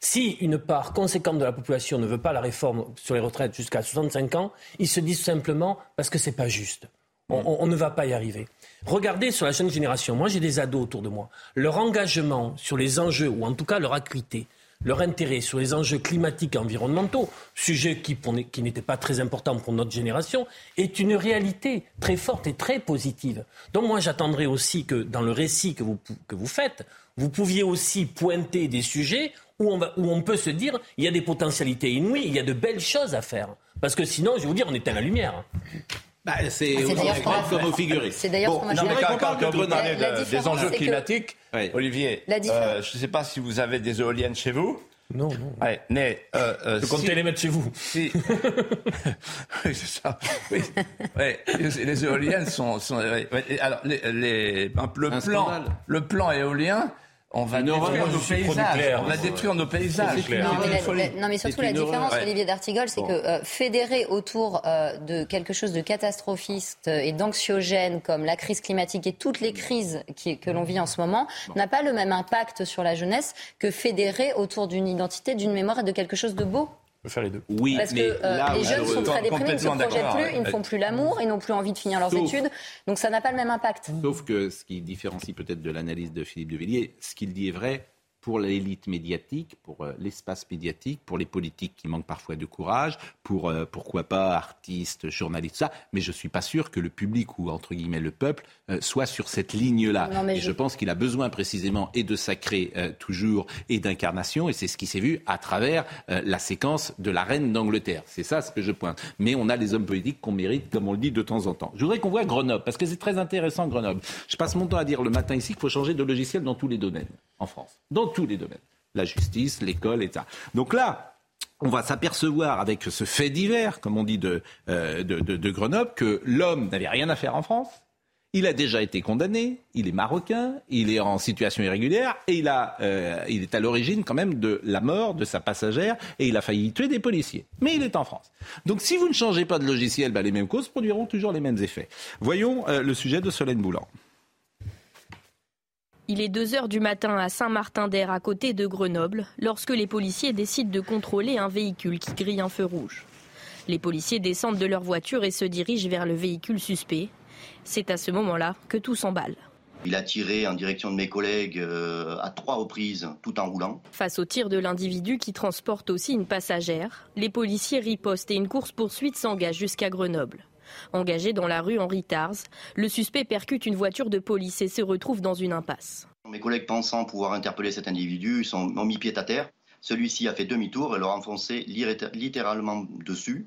Si une part conséquente de la population ne veut pas la réforme sur les retraites jusqu'à 65 ans, ils se disent simplement parce que c'est pas juste. On, on- on ne va pas y arriver. Regardez sur la jeune génération. Moi, j'ai des ados autour de moi. Leur engagement sur les enjeux, ou en tout cas leur acuité, leur intérêt sur les enjeux climatiques et environnementaux, sujet qui, qui n'était pas très important pour notre génération, est une réalité très forte et très positive. Donc moi, j'attendrai aussi que dans le récit que vous, que vous faites, vous pouviez aussi pointer des sujets où on, va- où on peut se dire il y a des potentialités inouïes, il y a de belles choses à faire. Parce que sinon, je vais vous dire, on éteint la lumière. Bah, c'est Ah, d'ailleurs comme au figuré. C'est d'ailleurs ce qu'on non, quand, quand de vous parlez de- des enjeux c'est que- climatiques, Oui. Olivier, La différence- euh, je ne sais pas si vous avez des éoliennes chez vous. Non, non. Ouais, mais euh, euh, Je comptais si- les mettre chez vous. si- oui, c'est ça. Oui. Ouais, les, les éoliennes sont. ouais, alors, les, les- le, Un plan, scandale. le plan éolien, on va détruire nos paysages. On va détruire nos paysages. Non, mais, la- la- non, mais surtout la différence. Olivier d'Artigol, c'est Bon. que euh, fédérer autour euh, de quelque chose de catastrophiste et d'anxiogène comme la crise climatique et toutes les crises qui- que l'on vit en ce moment n'a pas le même impact sur la jeunesse que fédérer autour d'une identité, d'une mémoire et de quelque chose de beau. Je peux faire les deux. Oui, Parce que mais euh, là, les jeunes sont très déprimés, ils ne se projettent plus, ils ne font plus l'amour, ils n'ont plus envie de finir leurs Sauf- études. Donc ça n'a pas le même impact. Sauf que ce qui différencie peut-être de l'analyse de Philippe de Villiers, ce qu'il dit est vrai pour l'élite médiatique, pour euh, l'espace médiatique, pour les politiques qui manquent parfois de courage, pour euh, pourquoi pas artistes, journalistes, tout ça. Mais je suis pas sûr que le public ou entre guillemets le peuple euh, soit sur cette ligne-là. Et je- je pense qu'il a besoin précisément et de sacré euh, toujours et d'incarnation. Et c'est ce qui s'est vu à travers la séquence de la reine d'Angleterre. C'est ça ce que je pointe. Mais on a les hommes politiques qu'on mérite, comme on le dit de temps en temps. Je voudrais qu'on voit Grenoble, parce que c'est très intéressant Grenoble. Je passe mon temps à dire le matin ici qu'il faut changer de logiciel dans tous les domaines en France. Dans tous les domaines. La justice, l'école, etc. Donc là, on va s'apercevoir avec ce fait divers, comme on dit de, euh, de, de- de Grenoble, que l'homme n'avait rien à faire en France. Il a déjà été condamné, il est marocain, il est en situation irrégulière et il, a, euh, il est à l'origine quand même de la mort de sa passagère et il a failli tuer des policiers. Mais il est en France. Donc si vous ne changez pas de logiciel, bah, les mêmes causes produiront toujours les mêmes effets. Voyons euh, le sujet de Solène Boulan. Il est 2 heures du matin à Saint-Martin-d'Air, à côté de Grenoble, lorsque les policiers décident de contrôler un véhicule qui grille un feu rouge. Les policiers descendent de leur voiture et se dirigent vers le véhicule suspect. C'est à ce moment-là que tout s'emballe. Il a tiré en direction de mes collègues euh, à trois reprises tout en roulant. Face au tir de l'individu qui transporte aussi une passagère, les policiers ripostent et une course-poursuite s'engage jusqu'à Grenoble. Engagé dans la rue Henri Tars, le suspect percute une voiture de police et se retrouve dans une impasse. Mes collègues pensant pouvoir interpeller cet individu, ils sont, ont mis pied à terre. Celui-ci a fait demi-tour et leur a enfoncé litté- littéralement dessus.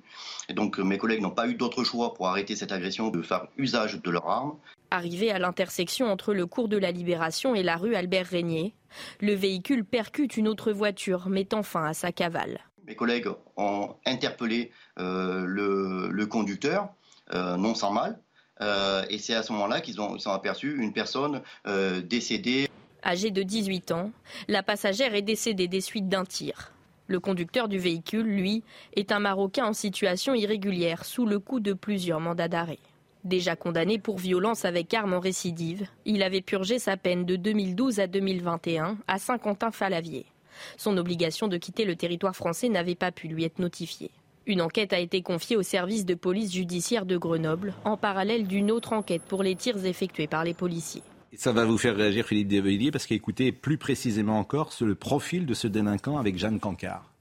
Et donc mes collègues n'ont pas eu d'autre choix pour arrêter cette agression de faire usage de leur arme. Arrivé à l'intersection entre le cours de la Libération et la rue Albert Régnier, le véhicule percute une autre voiture, mettant fin à sa cavale. Mes collègues ont interpellé euh, le, le conducteur, non sans mal. Euh, et c'est à ce moment-là qu'ils ont, ils ont aperçu une personne euh, décédée. Âgée de 18 ans, la passagère est décédée des suites d'un tir. Le conducteur du véhicule, lui, est un Marocain en situation irrégulière, sous le coup de plusieurs mandats d'arrêt. Déjà condamné pour violence avec arme en récidive, il avait purgé sa peine de 2012 à 2021 à Saint-Quentin-Falavier. Son obligation de quitter le territoire français n'avait pas pu lui être notifiée. Une enquête a été confiée au service de police judiciaire de Grenoble, en parallèle d'une autre enquête pour les tirs effectués par les policiers. Ça va vous faire réagir Philippe Devilliers parce qu'écoutez plus précisément encore sur le profil de ce délinquant avec Jeanne Cancard.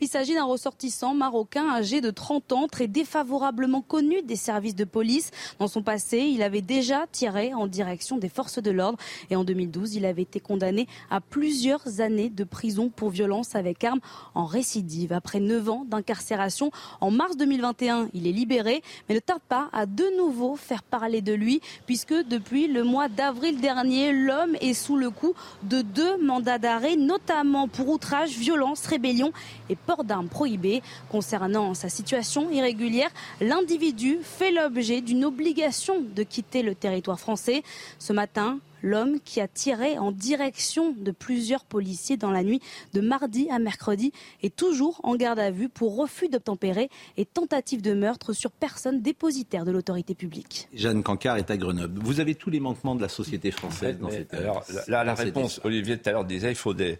Il s'agit d'un ressortissant marocain âgé de 30 ans, très défavorablement connu des services de police. Dans son passé, il avait déjà tiré en direction des forces de l'ordre et en 2012, il avait été condamné à plusieurs années de prison pour violence avec arme en récidive. Après 9 ans d'incarcération, en mars 2021, il est libéré, mais ne tarde pas à de nouveau faire parler de lui, puisque depuis le mois d'avril dernier, l'homme est sous le coup de deux mandats d'arrêt, notamment pour outrage, violence, rébellion et port d'armes prohibées. Concernant sa situation irrégulière, l'individu fait l'objet d'une obligation de quitter le territoire français. Ce matin, l'homme qui a tiré en direction de plusieurs policiers dans la nuit de mardi à mercredi est toujours en garde à vue pour refus d'obtempérer et tentative de meurtre sur personne dépositaire de l'autorité publique. Jeanne Cancard est à Grenoble. Vous avez tous les manquements de la société française dans cette Alors, là, la réponse, Olivier tout à l'heure disait, il faut des,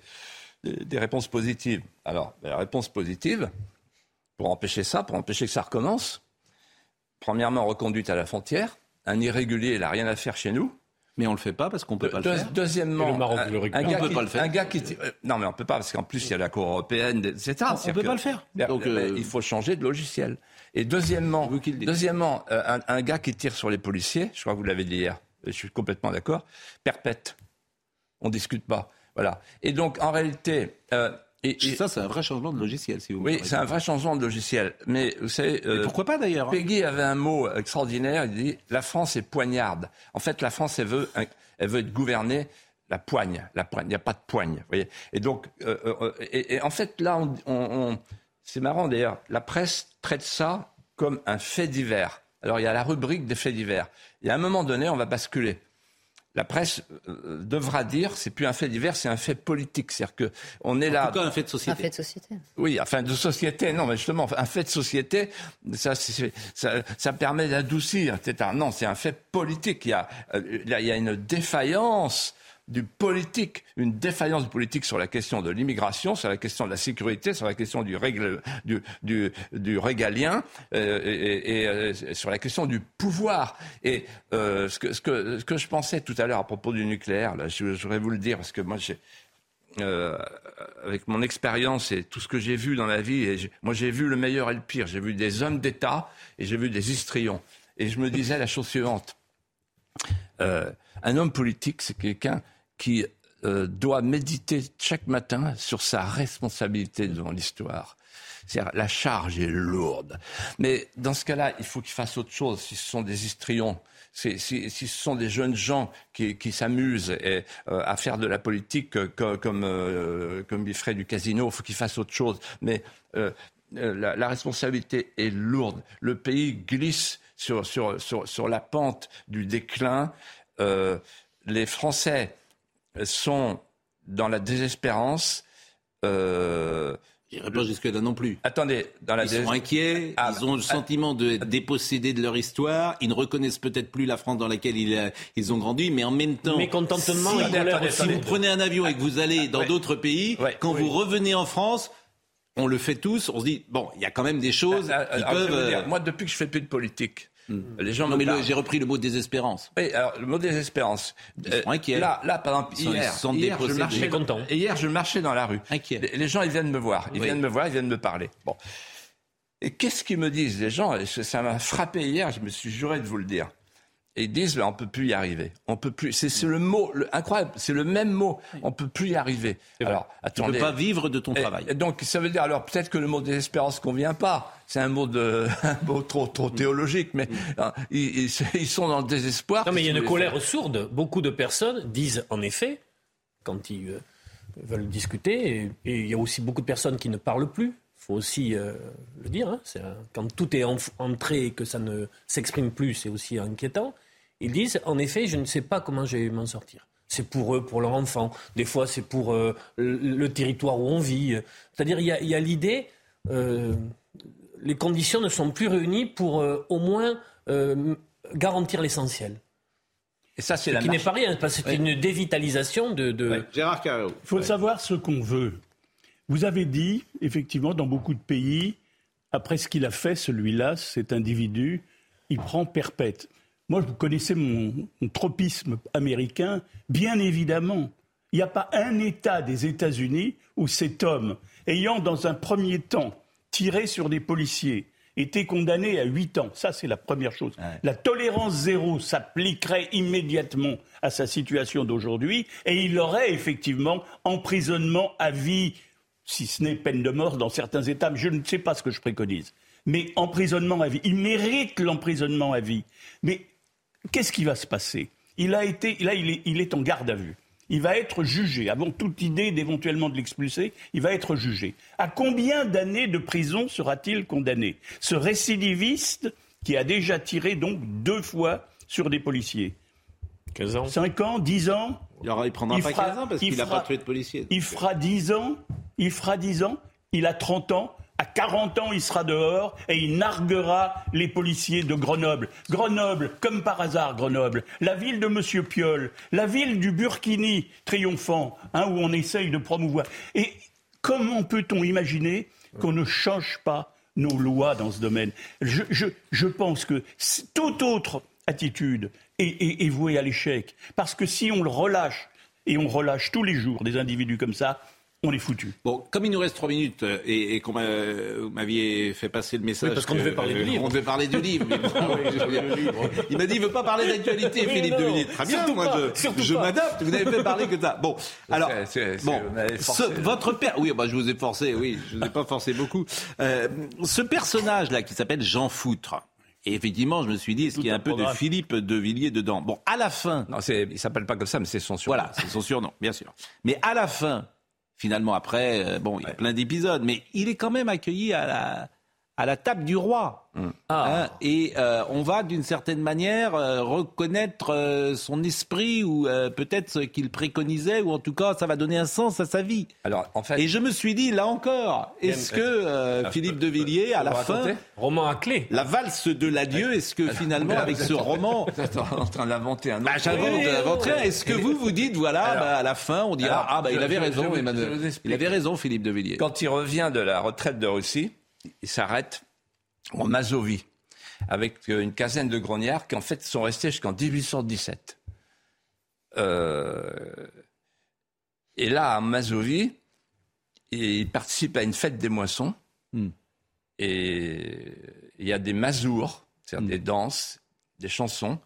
des, des réponses positives. Alors, la réponse positive, pour empêcher ça, pour empêcher que ça recommence, premièrement, reconduite à la frontière. Un irrégulier, il n'a rien à faire chez nous. Mais on le fait pas parce qu'on peut pas le Deux- faire. Deuxièmement, le Maroc un, le un gars On peut qui, pas le faire. un gars qui- euh, non mais on peut pas parce qu'en plus il y a la Cour européenne, etc. On- C'est-à-dire peut que- pas le faire. Donc, mais euh, il faut changer de logiciel. Et deuxièmement, deuxièmement, euh, un, un gars qui tire sur les policiers, je crois que vous l'avez dit hier, je suis complètement d'accord, perpète. On discute pas. Voilà. Et donc en réalité, euh, et, et- Ça, c'est un vrai changement de logiciel, si vous me oui, c'est un vrai changement de logiciel. Mais vous savez. euh, pourquoi pas d'ailleurs hein Peggy avait un mot extraordinaire. Il dit La France est poignarde. En fait, la France, elle veut, elle veut être gouvernée. La poigne, la poigne, il n'y a pas de poigne, vous voyez. Et donc, euh, euh, et, et en fait, là, on, on- on- c'est marrant d'ailleurs, la presse traite ça comme un fait divers. Alors, il y a la rubrique des faits divers. Et à un moment donné, on va basculer la presse euh, devra dire c'est plus un fait divers, c'est un fait politique. C'est-à-dire que on est là. tout cas, un fait de Un fait de société. Oui, enfin de société, non, mais justement, un fait de société, ça, c'est- ça, ça permet d'adoucir, etc. Non, c'est un fait politique. Il y a, euh, là, il y a une défaillance du politique, une défaillance du politique sur la question de l'immigration, sur la question de la sécurité, sur la question du, règle, du, du, régalien euh, et, euh, sur la question du pouvoir. Et euh, ce, que, ce, que, ce que je pensais tout à l'heure à propos du nucléaire, je, voudrais vous le dire parce que moi j'ai avec mon expérience et tout ce que j'ai vu dans la vie, et moi j'ai vu le meilleur et le pire. J'ai vu des hommes d'État et j'ai vu des histrions. Et je me disais la chose suivante. Un homme politique, c'est quelqu'un qui euh, doit méditer chaque matin sur sa responsabilité devant l'histoire. C'est-à-dire, la charge est lourde. Mais dans ce cas-là, il faut qu'il fasse autre chose si ce sont des histrions. Si, ce sont des jeunes gens qui, s'amusent euh, à faire de la politique euh, co- comme, euh, comme ils feraient du casino, il faut qu'ils fassent autre chose. Mais euh, la, la responsabilité est lourde. Le pays glisse sur, sur, sur, sur la pente du déclin. Les Français sont dans la désespérance. Euh, J'irai pas jusque-là non plus. Attendez, dans la Ils sont inquiets, Ah, ils ont le sentiment d'être dépossédés de leur histoire, ils ne reconnaissent peut-être plus la France dans laquelle ils, euh, ils ont grandi, mais en même temps, Mécontentement si, et colère si vous prenez un avion et que vous allez dans Ouais. d'autres pays, quand vous revenez en France, on le fait tous, on se dit, bon, il y a quand même des choses Ah, ah, qui alors, je vais peuvent... vous dire, euh, moi, depuis que je fais plus de politique, les gens non, mais j'ai repris le mot désespérance. Oui, alors le mot désespérance. Ils sont inquiets. Là, là, par exemple, Ils sont- ils hier, je marchais, Mécontents. hier, je marchais dans la rue. Inquiets. Les, les gens, ils viennent me voir. Ils Oui. viennent me voir, ils viennent me parler. Bon. Et qu'est-ce qu'ils me disent, les gens? Ça m'a frappé hier, je me suis juré de vous le dire. Et ils disent, ben, on peut plus y arriver. On peut plus. C'est le mot, le- incroyable. C'est le même mot. On peut plus y arriver. Alors, Tu ne attendez. peux pas vivre de ton Et- travail. et donc, ça veut dire, alors peut-être que le mot désespérance convient pas. C'est un mot de, un mot trop, trop théologique, mais hein, ils, ils- sont dans le désespoir. Non, mais il y a une colère sourde. Beaucoup de personnes disent, en effet, quand ils euh, veulent discuter, et, et il y a aussi beaucoup de personnes qui ne parlent plus. Il faut aussi euh, le dire. hein, quand tout est entré et que ça ne s'exprime plus, c'est aussi inquiétant. Ils disent, en effet, je ne sais pas comment je vais m'en sortir. C'est pour eux, pour leur enfant. Des fois, c'est pour euh, le, le territoire où on vit. C'est-à-dire, il y a, l'idée, euh, les conditions ne sont plus réunies pour euh, au moins euh, garantir l'essentiel. Et ça, c'est Ce la qui n'est pas rien, parce que c'est une dévitalisation de. de... Gérard Carreau. Il faut savoir ce qu'on veut. Vous avez dit, effectivement, dans beaucoup de pays, après ce qu'il a fait, celui-là, cet individu, il prend perpète. Moi, vous connaissez mon, mon tropisme américain, bien évidemment. Il n'y a pas un État des États-Unis où cet homme, ayant dans un premier temps tiré sur des policiers, était condamné à 8 ans. Ça, c'est la première chose. La tolérance zéro s'appliquerait immédiatement à sa situation d'aujourd'hui et il aurait effectivement emprisonnement à vie, si ce n'est peine de mort dans certains États. Je ne sais pas ce que je préconise. Mais emprisonnement à vie. Il mérite l'emprisonnement à vie. Mais qu'est-ce qui va se passer? Il a été, là, il est, il est en garde à vue. Il va être jugé. Avant toute idée d'éventuellement de l'expulser, il va être jugé. À combien d'années de prison sera-t-il condamné? Ce récidiviste qui a déjà tiré donc deux fois sur des policiers. 15 ans. 5 ans, 10 ans? Il, aura, il prendra pas fera- 15 ans parce il qu'il n'a pas tué de policier. Il fera 10 ans, il fera 10 ans, il a 30 ans, à 40 ans, il sera dehors et il narguera les policiers de Grenoble. Grenoble, comme par hasard, Grenoble, la ville de Monsieur Piolle, la ville du Burkini triomphant, hein, où on essaye de promouvoir. Et comment peut-on imaginer qu'on ne change pas nos lois dans ce domaine? Je, pense que toute autre attitude est, est- est vouée à l'échec. Parce que si on le relâche, et on relâche tous les jours des individus comme ça, on est foutu. Bon, comme il nous reste trois minutes euh, et, et qu'on vous m'aviez fait passer le message. Oui, parce qu'on devait parler du euh, livre. On devait parler du livre. mais bon. Il m'a dit il veut pas parler d'actualité, Philippe non, de Villiers. Très bien, surtout moi pas, je, je m'adapte. Vous n'avez fait parler que ça. Bon, alors, C'est- c'est- c'est- bon, vous m'avez ce- forcé. votre père. Oui, bah, je vous ai forcé. Oui, je vous ai pas forcé beaucoup. Euh, ce personnage là qui s'appelle Jean Foutre. Et effectivement, je me suis dit, est-ce qu'il y a un peu de. Philippe de Villiers dedans? Bon, à la fin. Non, c'est- il s'appelle pas comme ça, mais c'est son surnom. Voilà, c'est son surnom, bien sûr. Mais à la fin, finalement, après, euh, bon, il y a plein d'épisodes, mais il est quand même accueilli à la, à la table du roi. Hein, et euh, on va, d'une certaine manière, euh, reconnaître euh, son esprit ou euh, peut-être ce qu'il préconisait, ou en tout cas, ça va donner un sens à sa vie. Alors, en fait, Et je me suis dit, là encore, est-ce que euh, Ah, Philippe de Villiers, à la fin, Roman à clé. la valse de l'adieu, est-ce que finalement, avec ce roman, Vous êtes en train d'inventer un autre. j'invente, rien. oui. Est-ce que vous vous dites, voilà, Alors- bah, à la fin, on dira, Alors, ah, bah, il avait je- raison, je Emmanuel. Il avait raison, Philippe de Villiers. Quand il revient de la retraite de Russie, il s'arrête en Mazovie avec euh, une quinzaine de grognards qui en fait sont restés jusqu'en 1817. Euh, Et là, à Mazovie, il participe à une fête des moissons. Hmm. Et il y a des mazours, c'est-à-dire des danses, des chansons.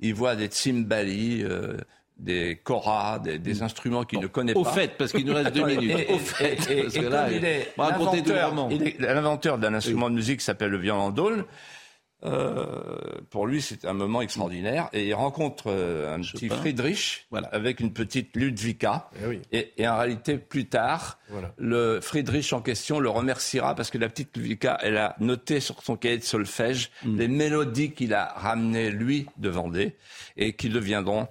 Il voit des tsimbali, euh, des koras, des, des instruments qu'il ne connaît Au pas. fait, parce qu'il nous reste deux et- minutes. et- Au fait, et- parce que là, il est l'inventeur- d'un instrument de musique qui s'appelle le violon euh, pour lui, c'est un moment extraordinaire. Et il rencontre euh, un petit Chopin. Friedrich Voilà. avec une petite Ludwika. Eh oui. Et, et en réalité, plus tard, Voilà. le Friedrich en question le remerciera parce que la petite Ludwika, elle a noté sur son cahier de solfège Mm. les mélodies qu'il a ramenées, lui, de Vendée, et qui deviendront,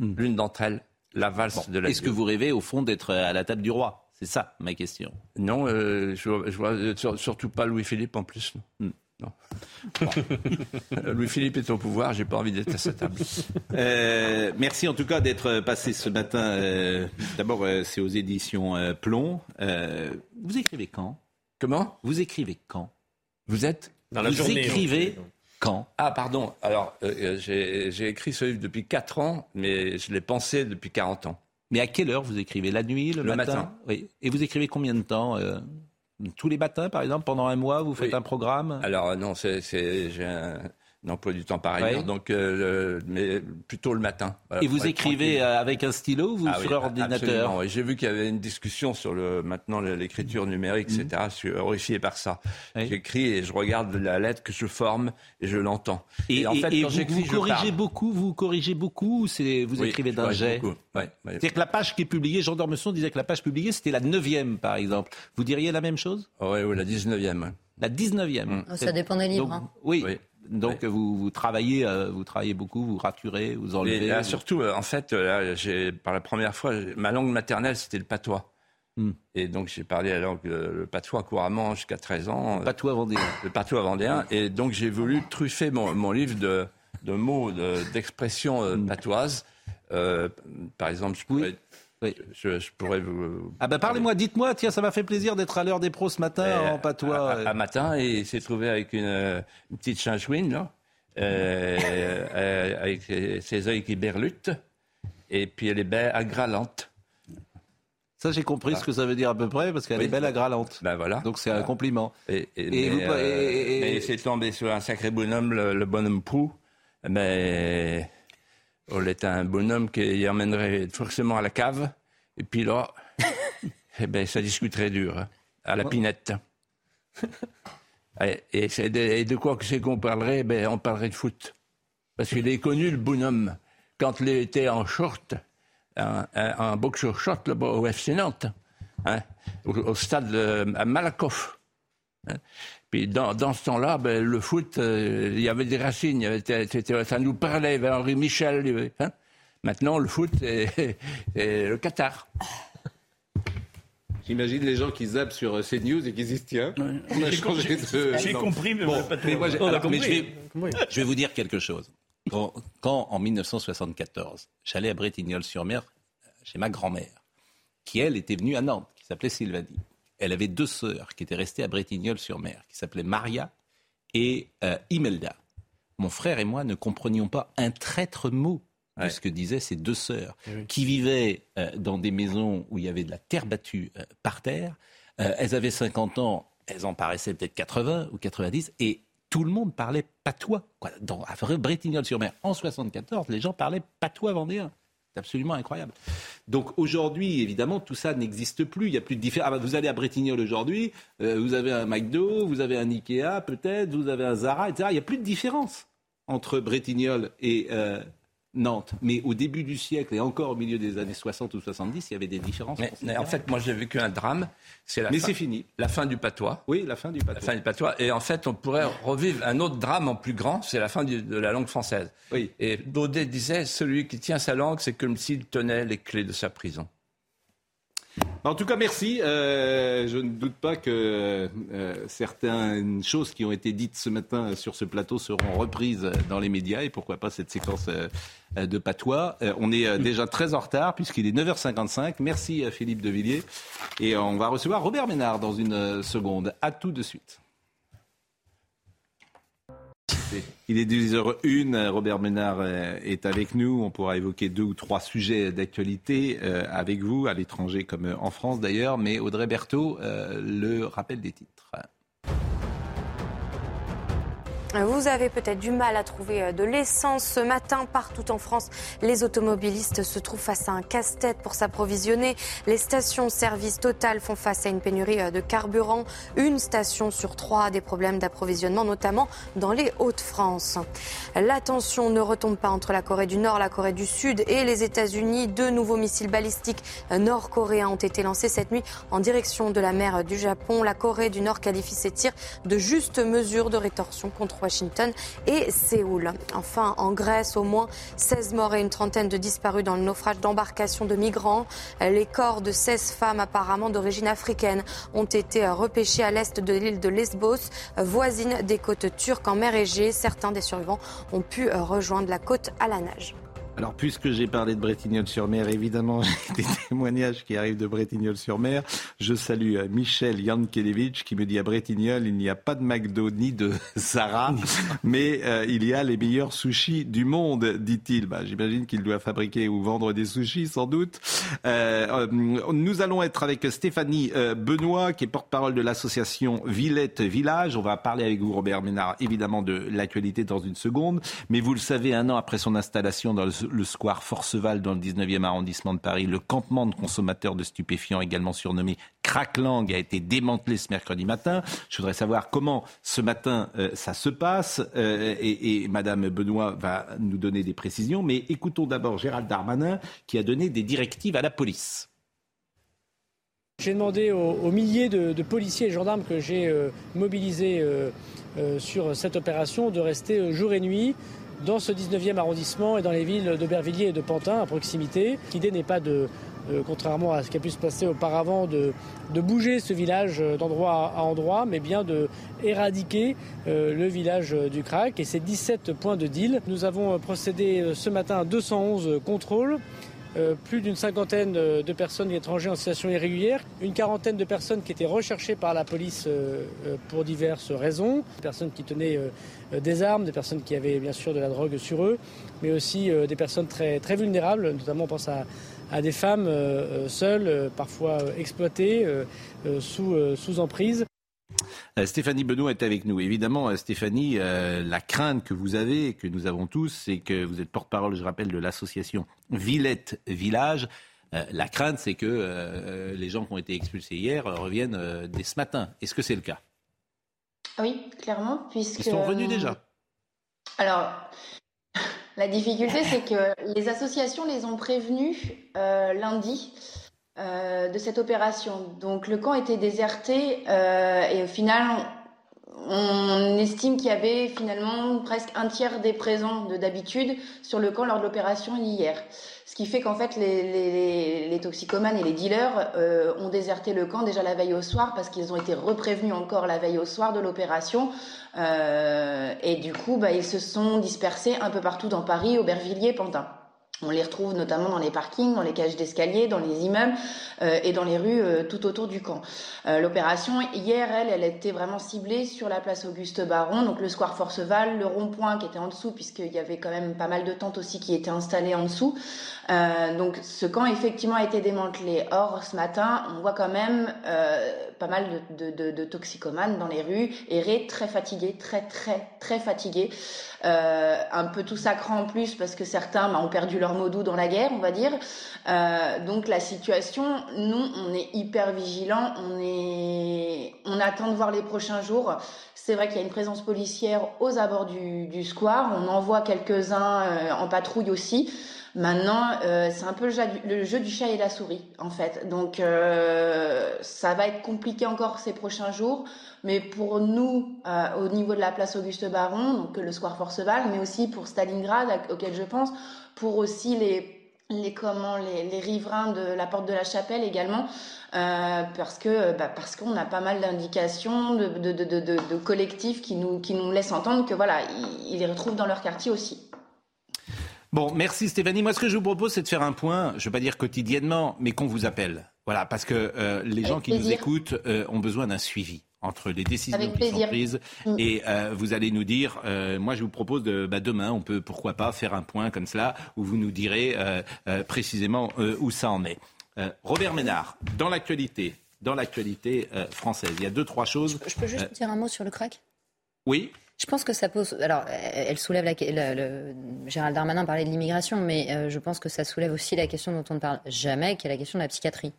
l'une d'entre elles, la valse de la. Est-ce que vous rêvez, au fond, d'être à la table du roi? C'est ça, ma question. Non, euh, je, vois- je vois euh, sur- surtout pas Louis-Philippe en plus. Hmm. Non. Bon. Louis-Philippe est au pouvoir, j'ai pas envie d'être à sa table. Euh, merci en tout cas d'être passé ce matin. euh, D'abord, euh, c'est aux éditions euh, Plomb. Euh, vous écrivez quand? Comment? Vous écrivez quand? Vous êtes? Dans la Vous journée, écrivez quand? Ah, pardon. Alors, euh, euh, j'ai écrit ce livre depuis 4 ans, mais je l'ai pensé depuis 40 ans. Mais à quelle heure vous écrivez? La nuit, le, Le matin, matin. Oui. Et vous écrivez combien de temps euh, Tous les matins, par exemple, pendant un mois, vous faites Oui. un programme? Alors, non, j'ai un, un emploi du temps pareil, Ouais. donc, euh, mais plutôt le matin. Voilà, Et vous écrivez tranquille. euh, avec un stylo ou vous Ah sur oui, ordinateur absolument, oui. J'ai vu qu'il y avait une discussion sur le, maintenant l'écriture numérique, etc. Je suis horrifié par ça. Oui. J'écris et je regarde la lettre que je forme et je l'entends. Et, en et- fait, et quand vous, j'écris, vous je corrigez beaucoup, vous corrigez beaucoup ou c'est vous Oui, écrivez je d'un corrige jet beaucoup. Ouais, ouais. C'est-à-dire que la page qui est publiée, Jean d'Ormesson disait que la page publiée, c'était la neuvième, par exemple. Vous diriez la même chose? Oui, oui, la 19e. La 19e. Mm. Oh, ça dépend des livres, Donc, hein. Oui. Oui. Donc vous, vous travaillez, euh, vous travaillez beaucoup, vous raturez, vous enlevez. Et là, vous- surtout, euh, en fait, euh, là, par la première fois, ma langue maternelle, c'était le patois. Hmm. Et donc, j'ai parlé la langue, le patois couramment jusqu'à 13 ans. euh, Patois vendéen. le patois vendéen. Et donc, j'ai voulu truffer mon, mon livre de, de mots, de- d'expressions euh, patoises. Euh, par exemple, je pourrais, Hmm. Oui. je, je pourrais vous... Ah ben parlez-moi, dites-moi, tiens, ça m'a fait plaisir d'être à l'heure des pros ce matin Euh, en patois. À, à- à matin, et il s'est trouvé avec une, euh, une petite chinchouine, là, euh, euh, avec ses- ses yeux qui berlutent, et puis elle est belle, agralante. Ça, j'ai compris ce que ça veut dire à peu près, parce qu'elle est belle à Gralante. Ben voilà. Donc c'est un compliment. Et, Et mais, vous- euh, et- et- mais c'est tombé sur un sacré bonhomme, le, le bonhomme Pou. Mais on est un bonhomme qui emmènerait forcément à la cave. Et puis là, eh ben, ça discuterait dur, hein, à la pinette. Et, de, et de quoi que c'est qu'on parlerait? Ben, On parlerait de foot. Parce qu'il est connu, le bonhomme, quand il était en short, un boxer short là-bas au FC Nantes, hein, au, au stade euh, à Malakoff. hein. Puis dans, dans ce temps-là, ben, le foot, euh, il y avait des racines, il y avait- c'était- ça nous parlait, il y avait Henri Michel. il y avait- hein. Maintenant, le foot, c'est le Qatar. J'imagine les gens qui zappent sur euh, CNews et qui disent tiens, on a J'ai changé compris- de. j'ai Non. compris, mais Bon, pas mais moi, On alors, mais je, vais, je vais vous dire quelque chose. Quand, quand, en 1974, j'allais à Bretignolles-sur-Mer chez ma grand-mère, qui elle était venue à Nantes, qui s'appelait Sylvanie. Elle avait deux sœurs qui étaient restées à Bretignolles-sur-Mer, qui s'appelaient Maria et euh, Imelda. Mon frère et moi ne comprenions pas un traître mot de ce que disaient ces deux sœurs, qui vivaient euh, dans des maisons où il y avait de la terre battue euh, par terre. Elles avaient 50 ans, elles en paraissaient peut-être 80 ou 90, et tout le monde parlait patois. Quoi. Dans, à Bretignolles-sur-Mer, en 74, les gens parlaient patois vendéen. C'est absolument incroyable. Donc aujourd'hui, évidemment, tout ça n'existe plus. Il n'y a plus de différence. Ah bah, vous allez à Bretignolles aujourd'hui, euh, vous avez un McDo, vous avez un Ikea peut-être, vous avez un Zara, etc. Il n'y a plus de différence entre Bretignolles et euh, Nantes. Mais au début du siècle et encore au milieu des années 60 ou 70, il y avait des différences. Mais, mais en fait, moi, j'ai vécu un drame. C'est la Mais fin- c'est fini. La fin du patois. Oui, la fin du patois. La fin du patois. Et en fait, on pourrait revivre un autre drame en plus grand, c'est la fin du- de la langue française. Oui. Et Daudet disait, celui qui tient sa langue, c'est comme s'il tenait les clés de sa prison. En tout cas, merci. Euh, je ne doute pas que euh, certaines choses qui ont été dites ce matin sur ce plateau seront reprises dans les médias et pourquoi pas cette séquence euh, de patois. On est déjà très en retard puisqu'il est 9h55. Merci à Philippe Devilliers et on va recevoir Robert Ménard dans une seconde. À tout de suite. Il est 10h01, Robert Ménard euh, est avec nous. On pourra évoquer deux ou trois sujets d'actualité euh, avec vous, à l'étranger comme en France d'ailleurs. Mais Audrey Berthaud, euh, le rappel des titres. Vous avez peut-être du mal à trouver euh, de l'essence ce matin partout en France. Les automobilistes se trouvent face à un casse-tête pour s'approvisionner. Les stations-service Total font face à une pénurie euh, de carburant. Une station sur trois a des problèmes d'approvisionnement, notamment dans les Hauts-de-France. La tension ne retombe pas entre la Corée du Nord, la Corée du Sud et les États-Unis. Deux nouveaux missiles balistiques euh, nord-coréens ont été lancés cette nuit en direction de la mer du Japon. La Corée du Nord qualifie ces tirs de justes mesures de rétorsion contre Washington et Séoul. Enfin, en Grèce, au moins 16 morts et une trentaine de disparus dans le naufrage d'embarcations de migrants. Les corps de 16 femmes apparemment d'origine africaine ont été repêchés à l'est de l'île de Lesbos, voisine des côtes turques en mer Égée. Certains des survivants ont pu rejoindre la côte à la nage. Alors, puisque j'ai parlé de Bretignolles-sur-Mer, évidemment, j'ai des témoignages qui arrivent de Bretignolles-sur-Mer. Je salue euh, Michel Yankelevitch qui me dit à Bretignolles, il n'y a pas de McDo ni de Zara, mais euh, il y a les meilleurs sushis du monde, dit-il. Bah, J'imagine qu'il doit fabriquer ou vendre des sushis, sans doute. Euh, euh, nous allons être avec Stéphanie Benoît, qui est porte-parole de l'association Villette Village. On va parler avec vous, Robert Ménard, évidemment, de l'actualité dans une seconde. Mais vous le savez, un an après son installation dans le, le square Forceval, dans le 19e arrondissement de Paris, le campement de consommateurs de stupéfiants, également surnommé Cracklang, a été démantelé ce mercredi matin. Je voudrais savoir comment ce matin euh, ça se passe. Euh, et, et Madame Benoît va nous donner des précisions. Mais écoutons d'abord Gérald Darmanin, qui a donné des directives à la police. J'ai demandé aux, milliers de, policiers et gendarmes que j'ai euh, mobilisés sur cette opération de rester jour et nuit dans ce 19e arrondissement et dans les villes d'Aubervilliers et de Pantin à proximité. L'idée n'est pas de, euh, contrairement à ce qui a pu se passer auparavant, de, de bouger ce village euh, d'endroit à endroit, mais bien de éradiquer euh, le village du crack et ses 17 points de deal. Nous avons procédé ce matin à 211 contrôles euh, plus d'une cinquantaine de personnes étrangères en situation irrégulière, une quarantaine de personnes qui étaient recherchées par la police euh, euh, pour diverses raisons, des personnes qui tenaient des armes, des personnes qui avaient bien sûr de la drogue sur eux, mais aussi des personnes très, très vulnérables, notamment on pense à, à des femmes seules, parfois exploitées, sous, sous emprise. Euh, Stéphanie Benoît est avec nous. Évidemment, euh, Stéphanie, euh, la crainte que vous avez, et que nous avons tous, c'est que vous êtes porte-parole, je rappelle, de l'association Villette Village. la crainte, c'est que les gens qui ont été expulsés hier reviennent dès ce matin. Est-ce que c'est le cas? Oui, clairement, puisque... Ils sont revenus déjà Alors, la difficulté, c'est que les associations les ont prévenus lundi. Euh, de cette opération. Donc le camp était déserté euh, et au final, on, estime qu'il y avait finalement presque un tiers des présents de d'habitude sur le camp lors de l'opération hier. Ce qui fait qu'en fait, les, toxicomanes et les dealers euh, ont déserté le camp déjà la veille au soir parce qu'ils ont été reprévenus encore la veille au soir de l'opération. et du coup, bah, ils se sont dispersés un peu partout dans Paris, Aubervilliers, Pantin. On les retrouve notamment dans les parkings, dans les cages d'escalier, dans les immeubles euh, et dans les rues euh, tout autour du camp. Euh, l'opération, hier, elle, elle était vraiment ciblée sur la place Auguste Baron, donc le square Forceval, le rond-point qui était en dessous, puisqu'il y avait quand même pas mal de tentes aussi qui étaient installées en dessous. donc ce camp, effectivement, a été démantelé. Or, ce matin, on voit quand même pas mal de, de, de, toxicomanes dans les rues, errer très fatigués, très, très, très fatigués. Euh, un peu tout sacrant en plus parce que certains bah, ont perdu leur mot doux dans la guerre, on va dire. Euh, donc la situation, nous, on est hyper vigilants, on est, on attend de voir les prochains jours. C'est vrai qu'il y a une présence policière aux abords du, du square, on en voit quelques-uns euh, en patrouille aussi. Maintenant, c'est un peu le jeu, du chat et la souris, en fait. Donc, ça va être compliqué encore ces prochains jours. Mais pour nous, euh, au niveau de la place Auguste Baron, donc le square Forceval, mais aussi pour Stalingrad, auquel je pense, pour aussi les les comment les, les, riverains de la porte de la chapelle également euh, parce que bah, parce qu'on a pas mal d'indications de, de, de, de, collectifs qui nous qui nous laissent entendre que voilà ils, les retrouvent dans leur quartier aussi. Bon, merci Stéphanie. Moi, ce que je vous propose, c'est de faire un point, je ne vais pas dire quotidiennement, mais qu'on vous appelle. Voilà, parce que euh, les gens qui nous écoutent euh, ont besoin d'un suivi entre les décisions qui sont prises mm. et euh, vous allez nous dire euh, moi je vous propose de bah, demain on peut pourquoi pas faire un point comme cela où vous nous direz euh, précisément où ça en est. Robert Ménard dans l'actualité dans l'actualité française il y a deux trois choses. Je, peux juste dire un mot sur le crack? Oui. Je pense que ça pose. Alors, elle soulève la. Le, Gérald Darmanin parlait de l'immigration, mais je pense que ça soulève aussi la question dont on ne parle jamais, qui est la question de la psychiatrie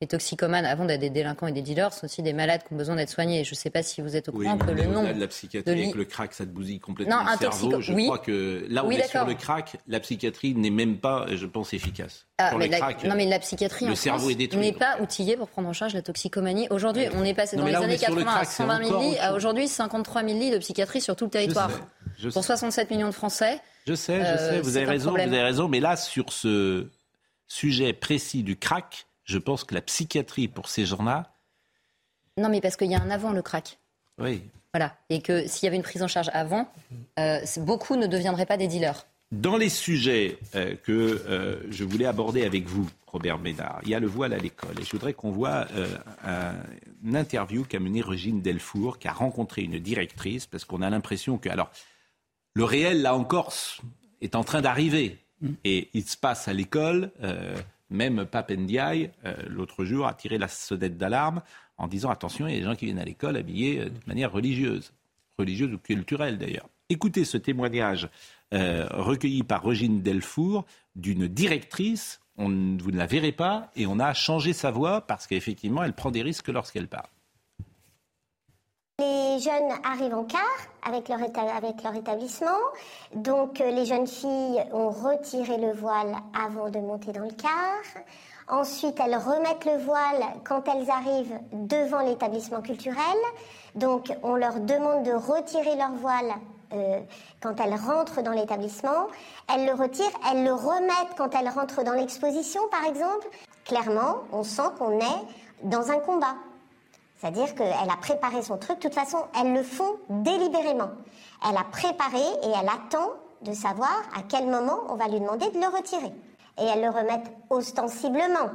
les toxicomanes, avant d'être des délinquants et des dealers, sont aussi des malades qui ont besoin d'être soignés. Je ne sais pas si vous êtes au courant que le nom. de la psychiatrie, avec le crack, ça te bousille complètement non, le cerveau. Je crois que là, on est sur le crack. La psychiatrie n'est même pas, je pense, efficace. Ah, mais la, non, mais la psychiatrie le cerveau n'est pas outillée pour prendre en charge la toxicomanie. Aujourd'hui, on est passé dans les années 80 à 120 000 lits, à aujourd'hui 53 000 lits de psychiatrie sur tout le territoire. pour 67 millions de Français. Je sais, je sais, euh, vous avez raison, vous avez raison. Mais là, sur ce sujet précis du crack, je pense que la psychiatrie pour ces gens-là. Non, mais parce qu'il y a un avant le crack. Oui. Voilà. Et que s'il y avait une prise en charge avant, euh, beaucoup ne deviendraient pas des dealers. Dans les sujets euh, que euh, je voulais aborder avec vous, Robert Ménard, il y a le voile à l'école. Et je voudrais qu'on voit un, une interview qu'a menée Régine Delfour, qui a rencontré une directrice, parce qu'on a l'impression que. Alors, le réel, là encore, est en train d'arriver. Mm. Et il se passe à l'école même Papendiaï, euh, l'autre jour, a tiré la sonnette d'alarme en disant attention, il y a des gens qui viennent à l'école habillés euh, de manière religieuse, religieuse ou culturelle d'ailleurs. Écoutez ce témoignage euh, recueilli par Regine Delfour d'une directrice. Vous ne la verrez pas et on a changé sa voix parce qu'effectivement, elle prend des risques lorsqu'elle parle. Les jeunes arrivent en car avec leur, établissement. Donc euh, les jeunes filles ont retiré le voile avant de monter dans le car. Ensuite, elles remettent le voile quand elles arrivent devant l'établissement culturel. Donc on leur demande de retirer leur voile euh, quand elles rentrent dans l'établissement. Elles le retirent, elles le remettent quand elles rentrent dans l'exposition, par exemple. Clairement, on sent qu'on est dans un combat. C'est-à-dire qu'elle a préparé son truc. De toute façon, elles le font délibérément. Elle a préparé et elle attend de savoir à quel moment on va lui demander de le retirer. et elles le remettent ostensiblement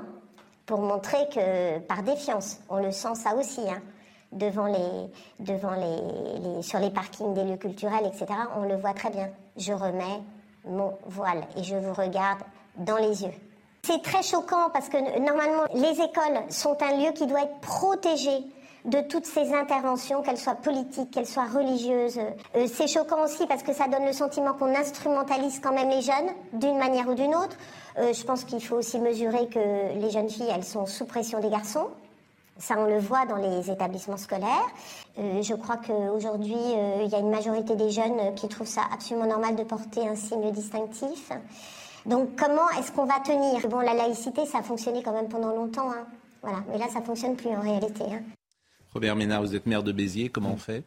pour montrer que, par défiance, on le sent ça aussi, hein, devant les, devant les, sur les parkings des lieux culturels, etc. On le voit très bien. Je remets mon voile et je vous regarde dans les yeux. C'est très choquant parce que normalement, les écoles sont un lieu qui doit être protégé de toutes ces interventions, qu'elles soient politiques, qu'elles soient religieuses. Euh, c'est choquant aussi parce que ça donne le sentiment qu'on instrumentalise quand même les jeunes, d'une manière ou d'une autre. Euh, je pense qu'il faut aussi mesurer que les jeunes filles, elles sont sous pression des garçons. Ça, on le voit dans les établissements scolaires. Euh, je crois qu'aujourd'hui, il y a une majorité des jeunes qui trouvent ça absolument normal de porter un signe distinctif. Donc, comment est-ce qu'on va tenir? Bon, la laïcité, ça a fonctionné quand même pendant longtemps. Hein. Voilà. Mais là, ça ne fonctionne plus en réalité. Hein. Robert Ménard, vous êtes maire de Béziers, comment on fait?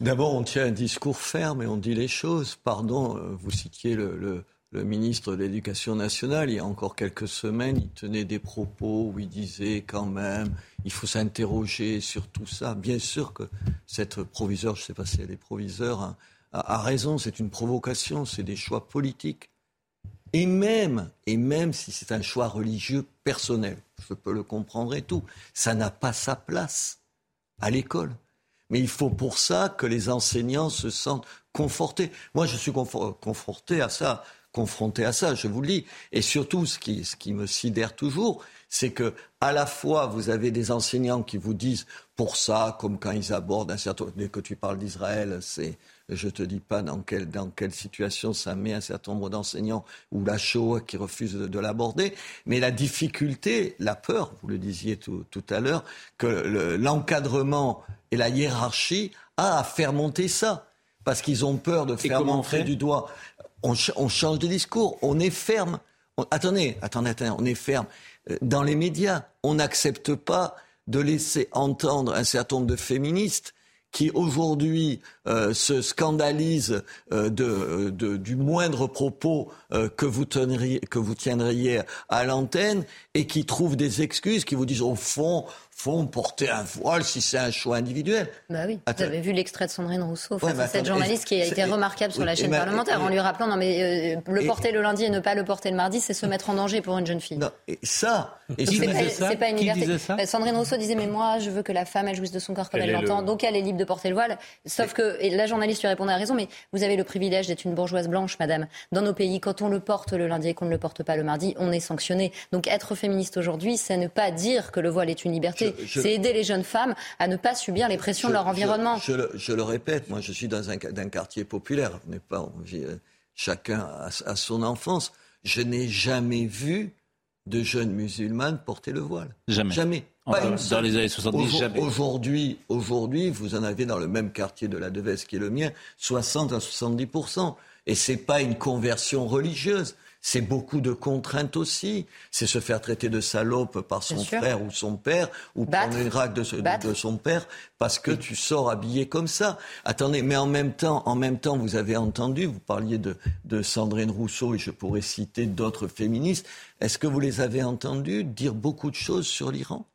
D'abord, on tient un discours ferme et on dit les choses. Pardon, euh, vous citiez le, ministre de l'Éducation nationale. Il y a encore quelques semaines, il tenait des propos où il disait quand même, il faut s'interroger sur tout ça. Bien sûr que cette proviseur, je ne sais pas si elle est proviseur, hein, a raison. C'est une provocation, c'est des choix politiques. Et même, et même si c'est un choix religieux personnel, je peux le comprendre et tout, ça n'a pas sa place à l'école. Mais il faut pour ça que les enseignants se sentent confortés. Moi, je suis confronté à ça, confronté à ça, je vous le dis. Et surtout, ce qui, ce qui me sidère toujours, c'est que à la fois vous avez des enseignants qui vous disent pour ça, comme quand ils abordent un certain, dès que tu parles d'Israël, c'est je ne te dis pas dans quelle, dans quelle situation ça met un certain nombre d'enseignants ou la Shoah qui refuse de, l'aborder. Mais la difficulté, la peur, vous le disiez tout, tout à l'heure, que l'encadrement et la hiérarchie a à faire monter ça. Parce qu'ils ont peur de faire monter du doigt. On, on, change de discours, on est ferme. attendez, attendez, attendez, on est ferme. Euh, dans les médias, on n'accepte pas de laisser entendre un certain nombre de féministes qui aujourd'hui euh, se scandalise euh, de, du moindre propos euh, que, vous que vous tiendriez à l'antenne et qui trouve des excuses, qui vous disent au fond, font porter un voile si c'est un choix individuel. Bah oui, vous avez vu l'extrait de Sandrine Rousseau cette journaliste qui a été remarquable sur la chaîne parlementaire en lui rappelant non mais le porter le lundi et ne pas le porter le mardi, c'est se mettre en danger pour une jeune fille. Non, et ça, et c'est pas, une liberté. Sandrine Rousseau disait mais moi je veux que la femme elle jouisse de son corps comme elle l'entend, donc elle est libre de porter le voile. Sauf que et la journaliste lui répondait à raison, mais vous avez le privilège d'être une bourgeoise blanche, madame. Dans nos pays, quand on le porte le lundi et qu'on ne le porte pas le mardi, on est sanctionné. Donc être féministe aujourd'hui, c'est ne pas dire que le voile est une liberté, c'est aider les jeunes femmes à ne pas subir les pressions de leur environnement. Je, le, répète, moi je suis dans un, quartier populaire, n'est pas euh, chacun à, son enfance. Je n'ai jamais vu de jeunes musulmanes porter le voile. Jamais. Jamais. dans les années 70, jamais. Aujourd'hui, aujourd'hui, vous en avez dans le même quartier de la Devesse qui est le mien, 60 à 70% Et c'est pas une conversion religieuse c'est beaucoup de contraintes aussi. C'est se faire traiter de salope par son frère ou son père, ou prendre une de, son père parce que tu sors habillé comme ça. Attendez, mais en même temps, en même temps, vous avez entendu, vous parliez de, de Sandrine Rousseau et je pourrais citer d'autres féministes. Est-ce que vous les avez entendus dire beaucoup de choses sur l'Iran?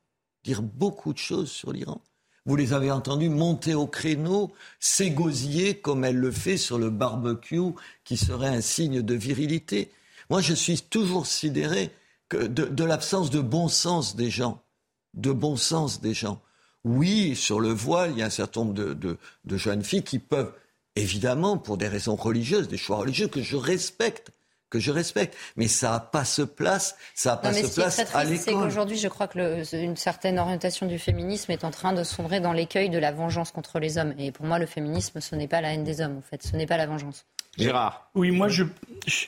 Dire beaucoup de choses sur l'Iran? Vous les avez entendus monter au créneau, s'égosiller comme elle le fait sur le barbecue, qui serait un signe de virilité? Moi, je suis toujours sidéré que de, l'absence de bon sens des gens. De bon sens des gens. Oui, sur le voile, il y a un certain nombre de, jeunes filles qui peuvent, évidemment, pour des raisons religieuses, des choix religieux que je respecte, que je respecte. Mais ça n'a pas ce place, ça n'a pas ce place à l'école. C'est qu'aujourd'hui, je crois que une certaine orientation du féminisme est en train de sombrer dans l'écueil de la vengeance contre les hommes. Et pour moi, le féminisme, ce n'est pas la haine des hommes, en fait. Ce n'est pas la vengeance. Gérard. Oui, moi,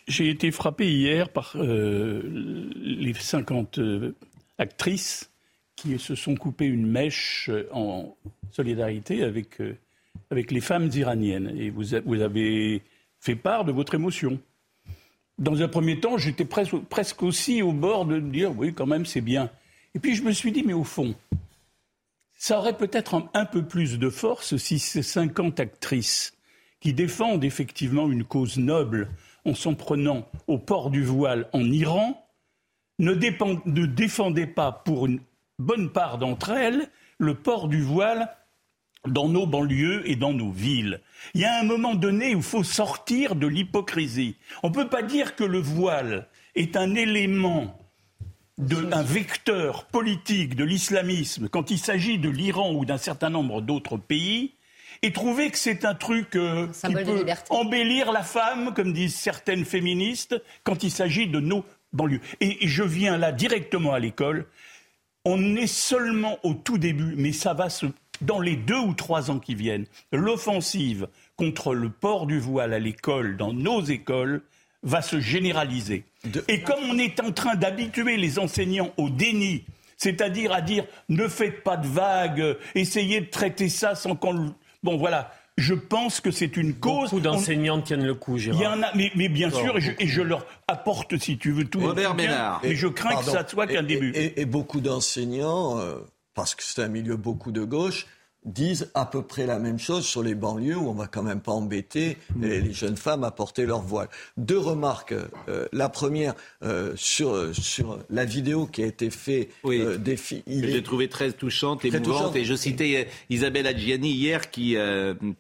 j'ai été frappé hier par euh, les 50 euh, actrices qui se sont coupées une mèche euh, en solidarité avec, avec les femmes iraniennes. Et vous, vous avez fait part de votre émotion. Dans un premier temps, j'étais presque, presque aussi au bord de dire oui, quand même, c'est bien. Et puis je me suis dit, mais au fond, ça aurait peut-être un, peu plus de force si ces 50 actrices qui défendent effectivement une cause noble en s'en prenant au port du voile en Iran, ne, ne défendaient pas pour une bonne part d'entre elles le port du voile dans nos banlieues et dans nos villes. Il y a un moment donné où il faut sortir de l'hypocrisie. On ne peut pas dire que le voile est un élément, un vecteur politique de l'islamisme quand il s'agit de l'Iran ou d'un certain nombre d'autres pays et trouver que c'est un truc euh, qui Symbole de peut liberté. embellir la femme, comme disent certaines féministes, quand il s'agit de nos banlieues. Et je viens là directement à l'école. On est seulement au tout début, mais ça va se dans les deux ou trois ans qui viennent, l'offensive contre le port du voile à l'école, dans nos écoles, va se généraliser. Et comme on est en train d'habituer les enseignants au déni, c'est-à-dire à dire ne faites pas de vagues, essayez de traiter ça sans qu'on... Bon voilà, je pense que c'est une cause... Beaucoup d'enseignants tiennent le coup, Gérard. Il y en a, mais, mais bien sûr, et je, et je leur apporte, si tu veux, tout Robert Ménard. Mais je crains Pardon. que ça soit qu'un début. Et, et- et beaucoup d'enseignants, euh, parce que c'est un milieu beaucoup de gauche, disent à peu près la même chose sur les banlieues où on va quand même pas embêter les, les jeunes femmes à porter leur voile. Deux remarques. Euh, la première euh, sur sur la vidéo qui a été faite Oui. euh, des filles. il Je est- l'ai trouvé très touchante, Très émouvante. touchante. Et je citais euh, Isabelle Adjiani hier qui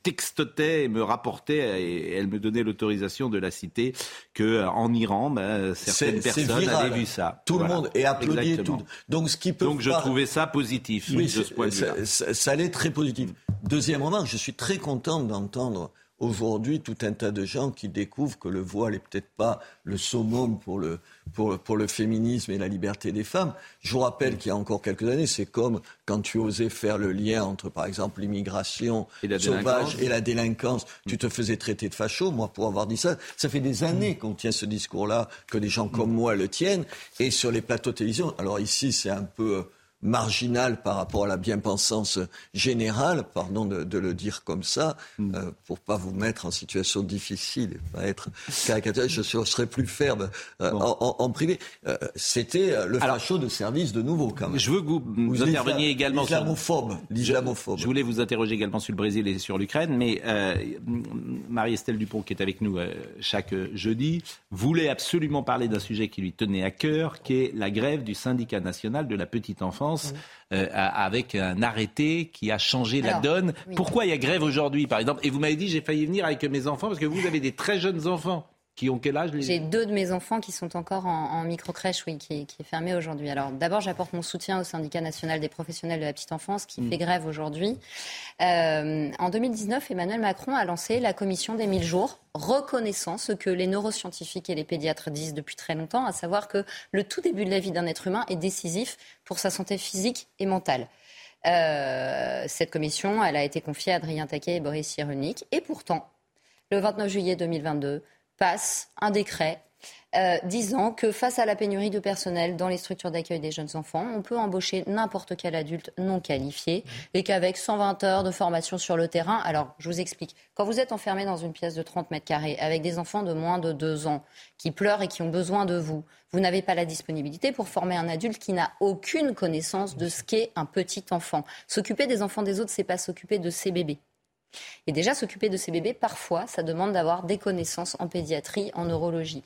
textotait et me rapportait, et elle me donnait l'autorisation de la citer, que en Iran, bah, certaines personnes avaient vu ça. Tout Voilà. le monde est applaudi. et. Tout. Donc ce qui peut Donc je pas- trouvais ça positif Oui, de ce point de ça, ça- ça allait très positif. Deuxième remarque, je suis très content d'entendre aujourd'hui tout un tas de gens qui découvrent que le voile est peut-être pas le summum pour le, pour, pour le féminisme et la liberté des femmes. Je vous rappelle qu'il y a encore quelques années, c'est comme quand tu osais faire le lien entre, par exemple, l'immigration sauvage et la délinquance. Tu te faisais traiter de facho, moi, pour avoir dit ça. Ça fait des années qu'on tient ce discours-là, que des gens comme moi le tiennent. Et sur les plateaux de télévision, alors ici, c'est un peu marginal par rapport à la bien-pensance générale, pardon de, de le dire comme ça, euh, pour pas vous mettre en situation difficile et pas être caricatural, je serais plus ferme euh, en, en- en privé. Euh, C'était euh, le facho de service de nouveau, quand même. Je veux que vous, vous interveniez également sur... L'islamophobe. L'islamophobe. Je voulais vous interroger également sur le Brésil et sur l'Ukraine, mais Marie-Estelle Dupont, qui est avec nous chaque jeudi, voulait absolument parler d'un sujet qui lui tenait à cœur, qui est la grève du syndicat national de la petite enfance, euh, avec un arrêté qui a changé la donne. oui. Pourquoi il y a grève aujourd'hui, par exemple? Et vous m'avez dit, j'ai failli venir avec mes enfants, parce que vous avez des très jeunes enfants. Qui ont quel âge les... J'ai deux de mes enfants qui sont encore en, en micro-crèche, oui, qui, qui est fermée aujourd'hui. Alors d'abord, j'apporte mon soutien au syndicat national des professionnels de la petite enfance qui Mm. fait grève aujourd'hui. Euh, en 2019, Emmanuel Macron a lancé la commission des 1000 jours, reconnaissant ce que les neuroscientifiques et les pédiatres disent depuis très longtemps, à savoir que le tout début de la vie d'un être humain est décisif pour sa santé physique et mentale. Euh, cette commission, elle a été confiée à Adrien Taquet et Boris Cyrulnik. Et pourtant, le 29 juillet 2022, passe un décret euh, disant que face à la pénurie de personnel dans les structures d'accueil des jeunes enfants, on peut embaucher n'importe quel adulte non qualifié et qu'avec 120 heures de formation sur le terrain, alors je vous explique, quand vous êtes enfermé dans une pièce de 30 mètres carrés avec des enfants de moins de 2 ans qui pleurent et qui ont besoin de vous, vous n'avez pas la disponibilité pour former un adulte qui n'a aucune connaissance de ce qu'est un petit enfant. S'occuper des enfants des autres, c'est pas s'occuper de ses bébés. Et déjà, s'occuper de ces bébés, parfois, ça demande d'avoir des connaissances en pédiatrie, en neurologie.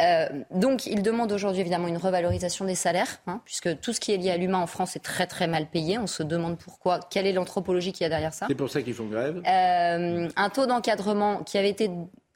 Euh, donc, il demande aujourd'hui, évidemment, une revalorisation des salaires, hein, puisque tout ce qui est lié à l'humain en France est très, très mal payé. On se demande pourquoi, quelle est l'anthropologie qu'il y a derrière ça. C'est pour ça qu'ils font grève Euh, un taux d'encadrement qui avait été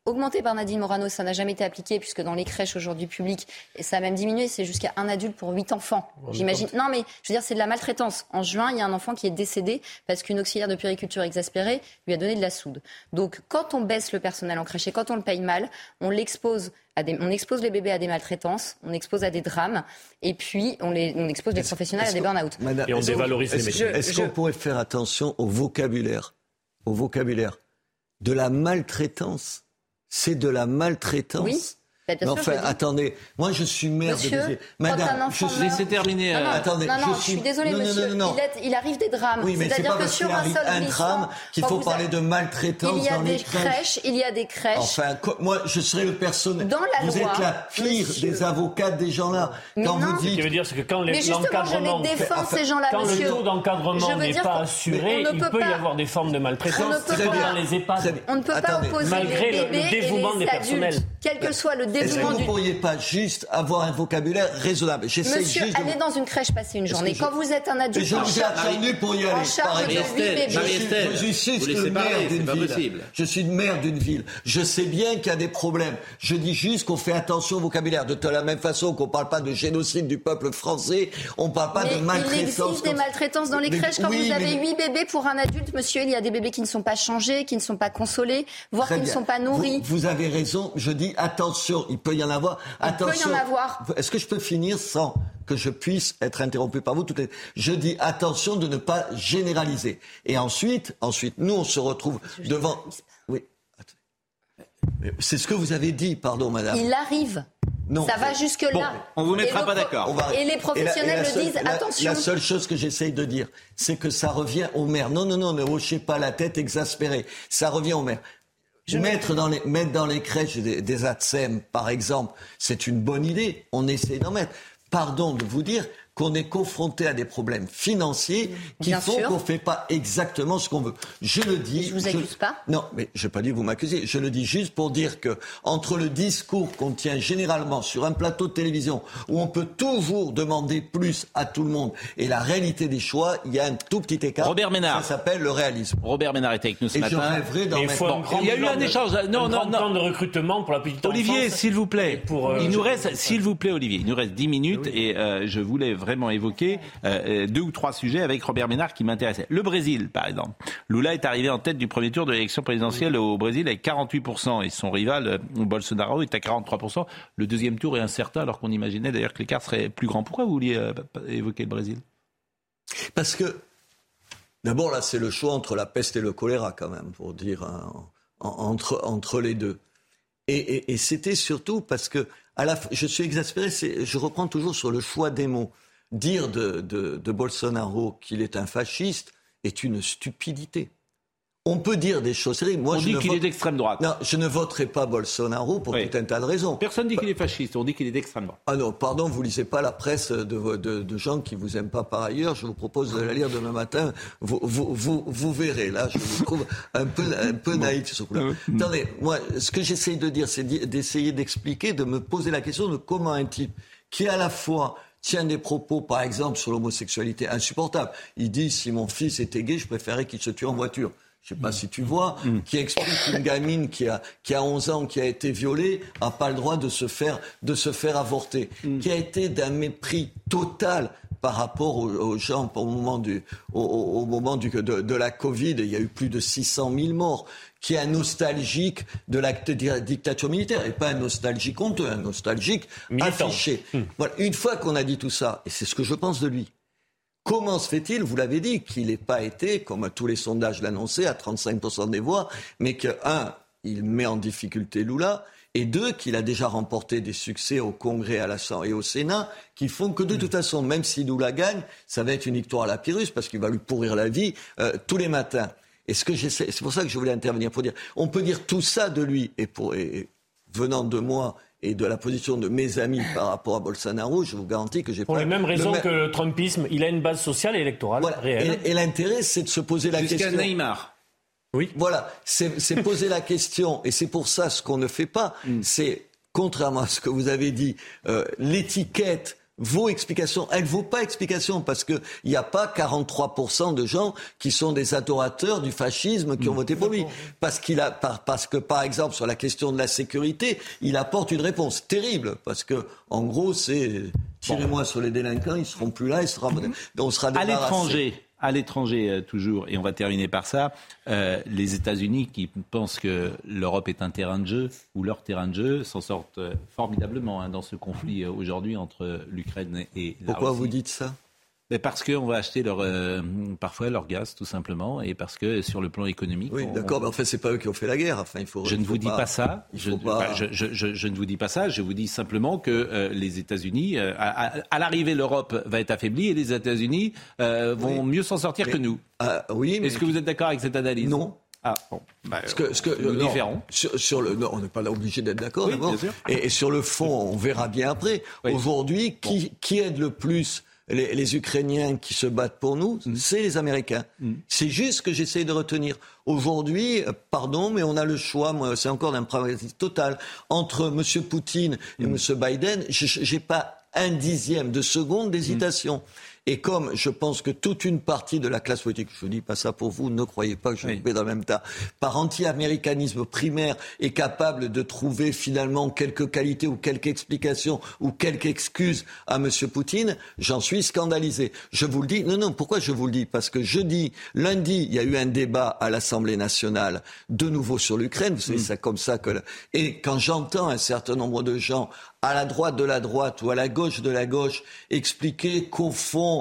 augmenté par Nadine Morano, ça n'a jamais été appliqué puisque dans les crèches aujourd'hui publiques, et ça a même diminué, c'est jusqu'à un adulte pour huit enfants. Est J'imagine. Non mais je veux dire c'est de la maltraitance. En juin, il y a un enfant qui est décédé parce qu'une auxiliaire de puériculture exaspérée lui a donné de la soude. Donc quand on baisse le personnel en crèche et quand on le paye mal, on l'expose à des, on expose les bébés à des maltraitances, on expose à des drames, et puis on, les, on expose les professionnels à des burn-out. Madame, Et on dévalorise les métiers. Est-ce qu'on pourrait faire attention au vocabulaire Au vocabulaire de la maltraitance. C'est de la maltraitance. Bien Mais sûr, je enfin, attendez, moi je suis maire Monsieur, de Madame, je suis... Laissez terminer. Non, euh, non, attendez, non, non, je je suis- suis désolée, non, non, monsieur. non, non, non. Il, est- il arrive des drames. Oui, mais c'est C'est-à-dire pas que parce sur un arrive seul un drame qu'il faut vous parler avez- de maltraitance Il y a dans des les crèches. crèches, il y a des crèches. Enfin, moi, je serais le personnel. Dans la vous loi, êtes la pire monsieur. des avocates des gens-là. Quand non. vous Ce qui dites veut dire, c'est que quand les- Mais justement, je l'encadrement. les défends, enfin, ces gens-là, Quand le taux Je d'encadrement n'est pas assuré, il peut y avoir des formes de On maltraitance. On ne peut pas opposer Malgré les le- le bébés dévouement et des les personnels. adultes, quel que soit le que dévouement vous du... ne pourriez pas juste avoir un vocabulaire raisonnable? J'essaie Monsieur, juste allez dans une crèche passer une journée. je- Quand vous êtes un adulte je en vous ai charge, attendu pour y aller. par exemple. Je suis- Je suis vous juste laissez le maire d'une ville. possible. Je suis le maire d'une ville. Je sais bien qu'il y a des problèmes. Je dis juste qu'on fait attention au vocabulaire. De la même façon qu'on ne parle pas de génocide du peuple français, on ne parle pas Mais de il maltraitance. existe des maltraitances dans les Mais- crèches. Quand oui, vous avez mais- huit bébés pour un adulte, monsieur, il y a des bébés qui ne sont pas changés, qui ne sont pas consolés, voire Très qui ne sont pas nourris. Vous, vous avez raison. Je dis attention, il peut y en avoir. Il peut y en attention. avoir. Est-ce que je peux finir sans que je puisse être interrompu par vous toutes les... Je dis attention de ne pas généraliser. Et ensuite, ensuite, nous on se retrouve devant. Oui. C'est ce que vous avez dit, pardon, madame. Il arrive. Non. Ça va jusque-là. Bon, on vous mettra pas d'accord. Va- Et les la- professionnels la le seule- disent, la- attention. La seule chose que j'essaye de dire, c'est que ça revient au maire. Non, non, non, ne hochez pas la tête exaspérée. Ça revient au maire. mettre, dans les, mettre dans les crèches des, des ATSEM, par exemple, c'est une bonne idée. On essaie d'en mettre. Pardon de vous dire qu'on est confronté à des problèmes financiers qui Bien font sûr. qu'on ne fait pas exactement ce qu'on veut. Je le dis. Je vous accuse pas. Non, mais je n'ai pas dit que vous m'accusez. Je le dis juste pour dire que entre le discours qu'on tient généralement sur un plateau de télévision où on peut toujours demander plus à tout le monde et la réalité des choix, il y a un tout petit écart. Robert Ménard. Ça s'appelle le réalisme. Robert Ménard était avec nous ce Et je matin. rêverais d'en mettre. faut un Bon, grand il y a eu un de- échange. Non, un non, non. plan de recrutement pour la petite Olivier, enfance. s'il vous plaît. Pour, euh, il nous je- reste, s'il vous plaît, Olivier, il nous reste 10 minutes et euh, je voulais vraiment évoquer euh, deux ou trois sujets avec Robert Ménard qui m'intéressaient. Le Brésil, par exemple. Lula est arrivé en tête du premier tour de l'élection présidentielle au Brésil avec 48% et son rival euh, Bolsonaro est à 43%. Le deuxième tour est incertain alors qu'on imaginait d'ailleurs que l'écart serait plus grand. Pourquoi vous vouliez euh, évoquer le Brésil? Parce que, d'abord, là, c'est le choix entre la peste et le choléra, quand même, pour dire, en- entre, entre les deux. Et, et- c'était surtout parce que, à la, je suis exaspéré, je reprends toujours sur le choix des mots. Dire de, de, de Bolsonaro qu'il est un fasciste est une stupidité. On peut dire des choses sérieuses. Moi, On je dit ne qu'il vote- est d'extrême droite. Non, je ne voterai pas Bolsonaro pour Oui. tout un tas de raisons. Personne dit qu'il est fasciste, on dit qu'il est d'extrême droite. Ah non, pardon, vous lisez pas la presse de, vos- de, de gens qui vous aiment pas par ailleurs. Je vous propose de la lire demain matin. Vous, vous, vous, vous verrez. Là, je vous trouve un peu, un peu naïf sur ce coup-là. Attendez, moi, ce que j'essaye de dire, c'est d'essayer d'expliquer, de me poser la question de comment un type qui à la fois tient des propos, par exemple, sur l'homosexualité insupportables. Il dit, si mon fils était gay, je préférais qu'il se tue en voiture. Je sais pas si tu vois, qui explique qu'une gamine qui a, qui a 11 ans, qui a été violée, a pas le droit de se faire, de se faire avorter. Qui a été d'un mépris total par rapport aux, aux gens au moment, du, au, au- au moment du, de, de la Covid. Il y a eu plus de 600 000 morts. Qui est un nostalgique de la di- dictature militaire. Et pas un nostalgique honteux, un nostalgique Militant. affiché. Voilà. Une fois qu'on a dit tout ça, et c'est ce que je pense de lui, Comment se fait-il, vous l'avez dit, qu'il n'ait pas été, comme tous les sondages l'annonçaient, à 35% des voix, mais que, un, il met en difficulté Lula, et deux, qu'il a déjà remporté des succès au Congrès à l'Assemblée et au Sénat, qui font que de toute façon, même si Lula gagne, ça va être une victoire à la Pyrrhus, parce qu'il va lui pourrir la vie euh, tous les matins. Et ce que j'essaie, c'est pour ça que je voulais intervenir, pour dire, on peut dire tout ça de lui, et, pour, et- et venant de moi et de la position de mes amis par rapport à Bolsonaro, je vous garantis que j'ai Pour pas les mêmes raisons que le Trumpisme, il a une base sociale et électorale réelle. et, et l'intérêt, c'est de se poser la Jusqu'à question. Neymar. Oui. Voilà, c'est poser la question. Et c'est pour ça, ce qu'on ne fait pas, Mm. c'est, contrairement à ce que vous avez dit, euh, l'étiquette vaut explication. Elle vaut pas explication parce qu'il n'y a pas 43% de gens qui sont des adorateurs du fascisme qui ont voté pour lui. Parce, qu'il a, par- parce que, par exemple, sur la question de la sécurité, il apporte une réponse terrible. Parce que, en gros, c'est tirez-moi sur les délinquants, ils seront plus là, il sera, on sera À débarrassé. l'étranger, à l'étranger euh, toujours, et on va terminer par ça, euh, les États-Unis qui pensent que l'Europe est un terrain de jeu, ou leur terrain de jeu, s'en sortent euh, formidablement hein, dans ce conflit aujourd'hui entre l'Ukraine et la Pourquoi Russie. vous dites ça? Mais parce qu'on va acheter leur, euh, parfois leur gaz, tout simplement, et parce que sur le plan économique. Oui, on- d'accord, mais en fait, c'est pas eux qui ont fait la guerre. Enfin, il faut. je il ne faut vous dis pas, ça. Je, pas- je- je- je- je ne vous dis pas ça. Je vous dis simplement que euh, les États-Unis, euh, à, l'arrivée, l'Europe va être affaiblie et les États-Unis vont mieux s'en sortir que nous. Ah, oui, mais- Est-ce que vous êtes d'accord avec cette analyse? Non. Ah bon. Bah, Ce que, ce que, nous non. Sur, sur le, non, on n'est pas là obligé d'être d'accord Oui. Et, et sur le fond, on verra bien après. Oui. Aujourd'hui, qui, qui aide le plus les, les Ukrainiens qui se battent pour nous, c'est les Américains. C'est juste que j'essaie de retenir. Aujourd'hui, euh, pardon, mais on a le choix, moi, c'est encore d'un pragmatisme total, entre M. Poutine et M. Biden, j'ai pas un dixième de seconde d'hésitation. Et comme je pense que toute une partie de la classe politique, je ne dis pas ça pour vous, ne croyez pas que je suis dans le même tas, par anti-américanisme primaire est capable de trouver finalement quelques qualités ou quelques explications ou quelques excuses à M. Poutine, j'en suis scandalisé. Je vous le dis, non, non, pourquoi je vous le dis? Parce que jeudi, lundi, il y a eu un débat à l'Assemblée nationale, de nouveau sur l'Ukraine, vous savez, c'est comme ça que... Et quand j'entends un certain nombre de gens à la droite de la droite ou à la gauche de la gauche expliquer qu'au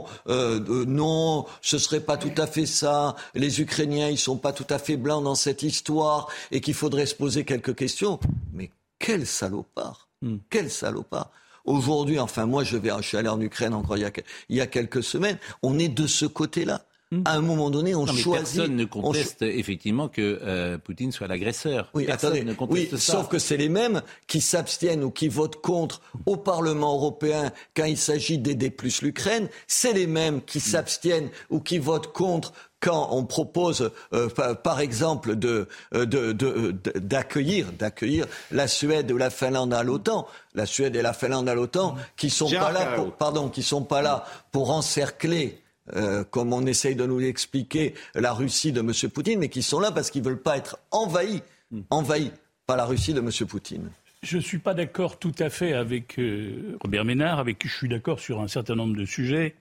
fond, euh, non, ce serait pas tout à fait ça, les Ukrainiens, ils sont pas tout à fait blancs dans cette histoire et qu'il faudrait se poser quelques questions. Mais quel salopard Quel salopard Aujourd'hui, enfin moi je vais, je suis allé en Ukraine encore il y a, il y a quelques semaines, on est de ce côté-là. À un moment donné, on Non, mais choisit. Personne ne cho- conteste effectivement que euh, Poutine soit l'agresseur. Oui, Personne attendez. ne conteste Oui, ça. sauf que c'est les mêmes qui s'abstiennent ou qui votent contre au Parlement européen quand il s'agit d'aider plus l'Ukraine. C'est les mêmes qui s'abstiennent ou qui votent contre quand on propose, euh, par, exemple, de, euh, de- de- de- d'accueillir, d'accueillir la Suède ou la Finlande à l'OTAN. La Suède et la Finlande à l'OTAN, qui sont Gérard pas là, pour, pardon, qui sont pas là pour encercler. Euh, comme on essaye de nous l'expliquer, la Russie de M. Poutine, mais qui sont là parce qu'ils veulent pas être envahis, envahis par la Russie de M. Poutine. Je ne suis pas d'accord tout à fait avec euh, Robert Ménard, avec qui je suis d'accord sur un certain nombre de sujets.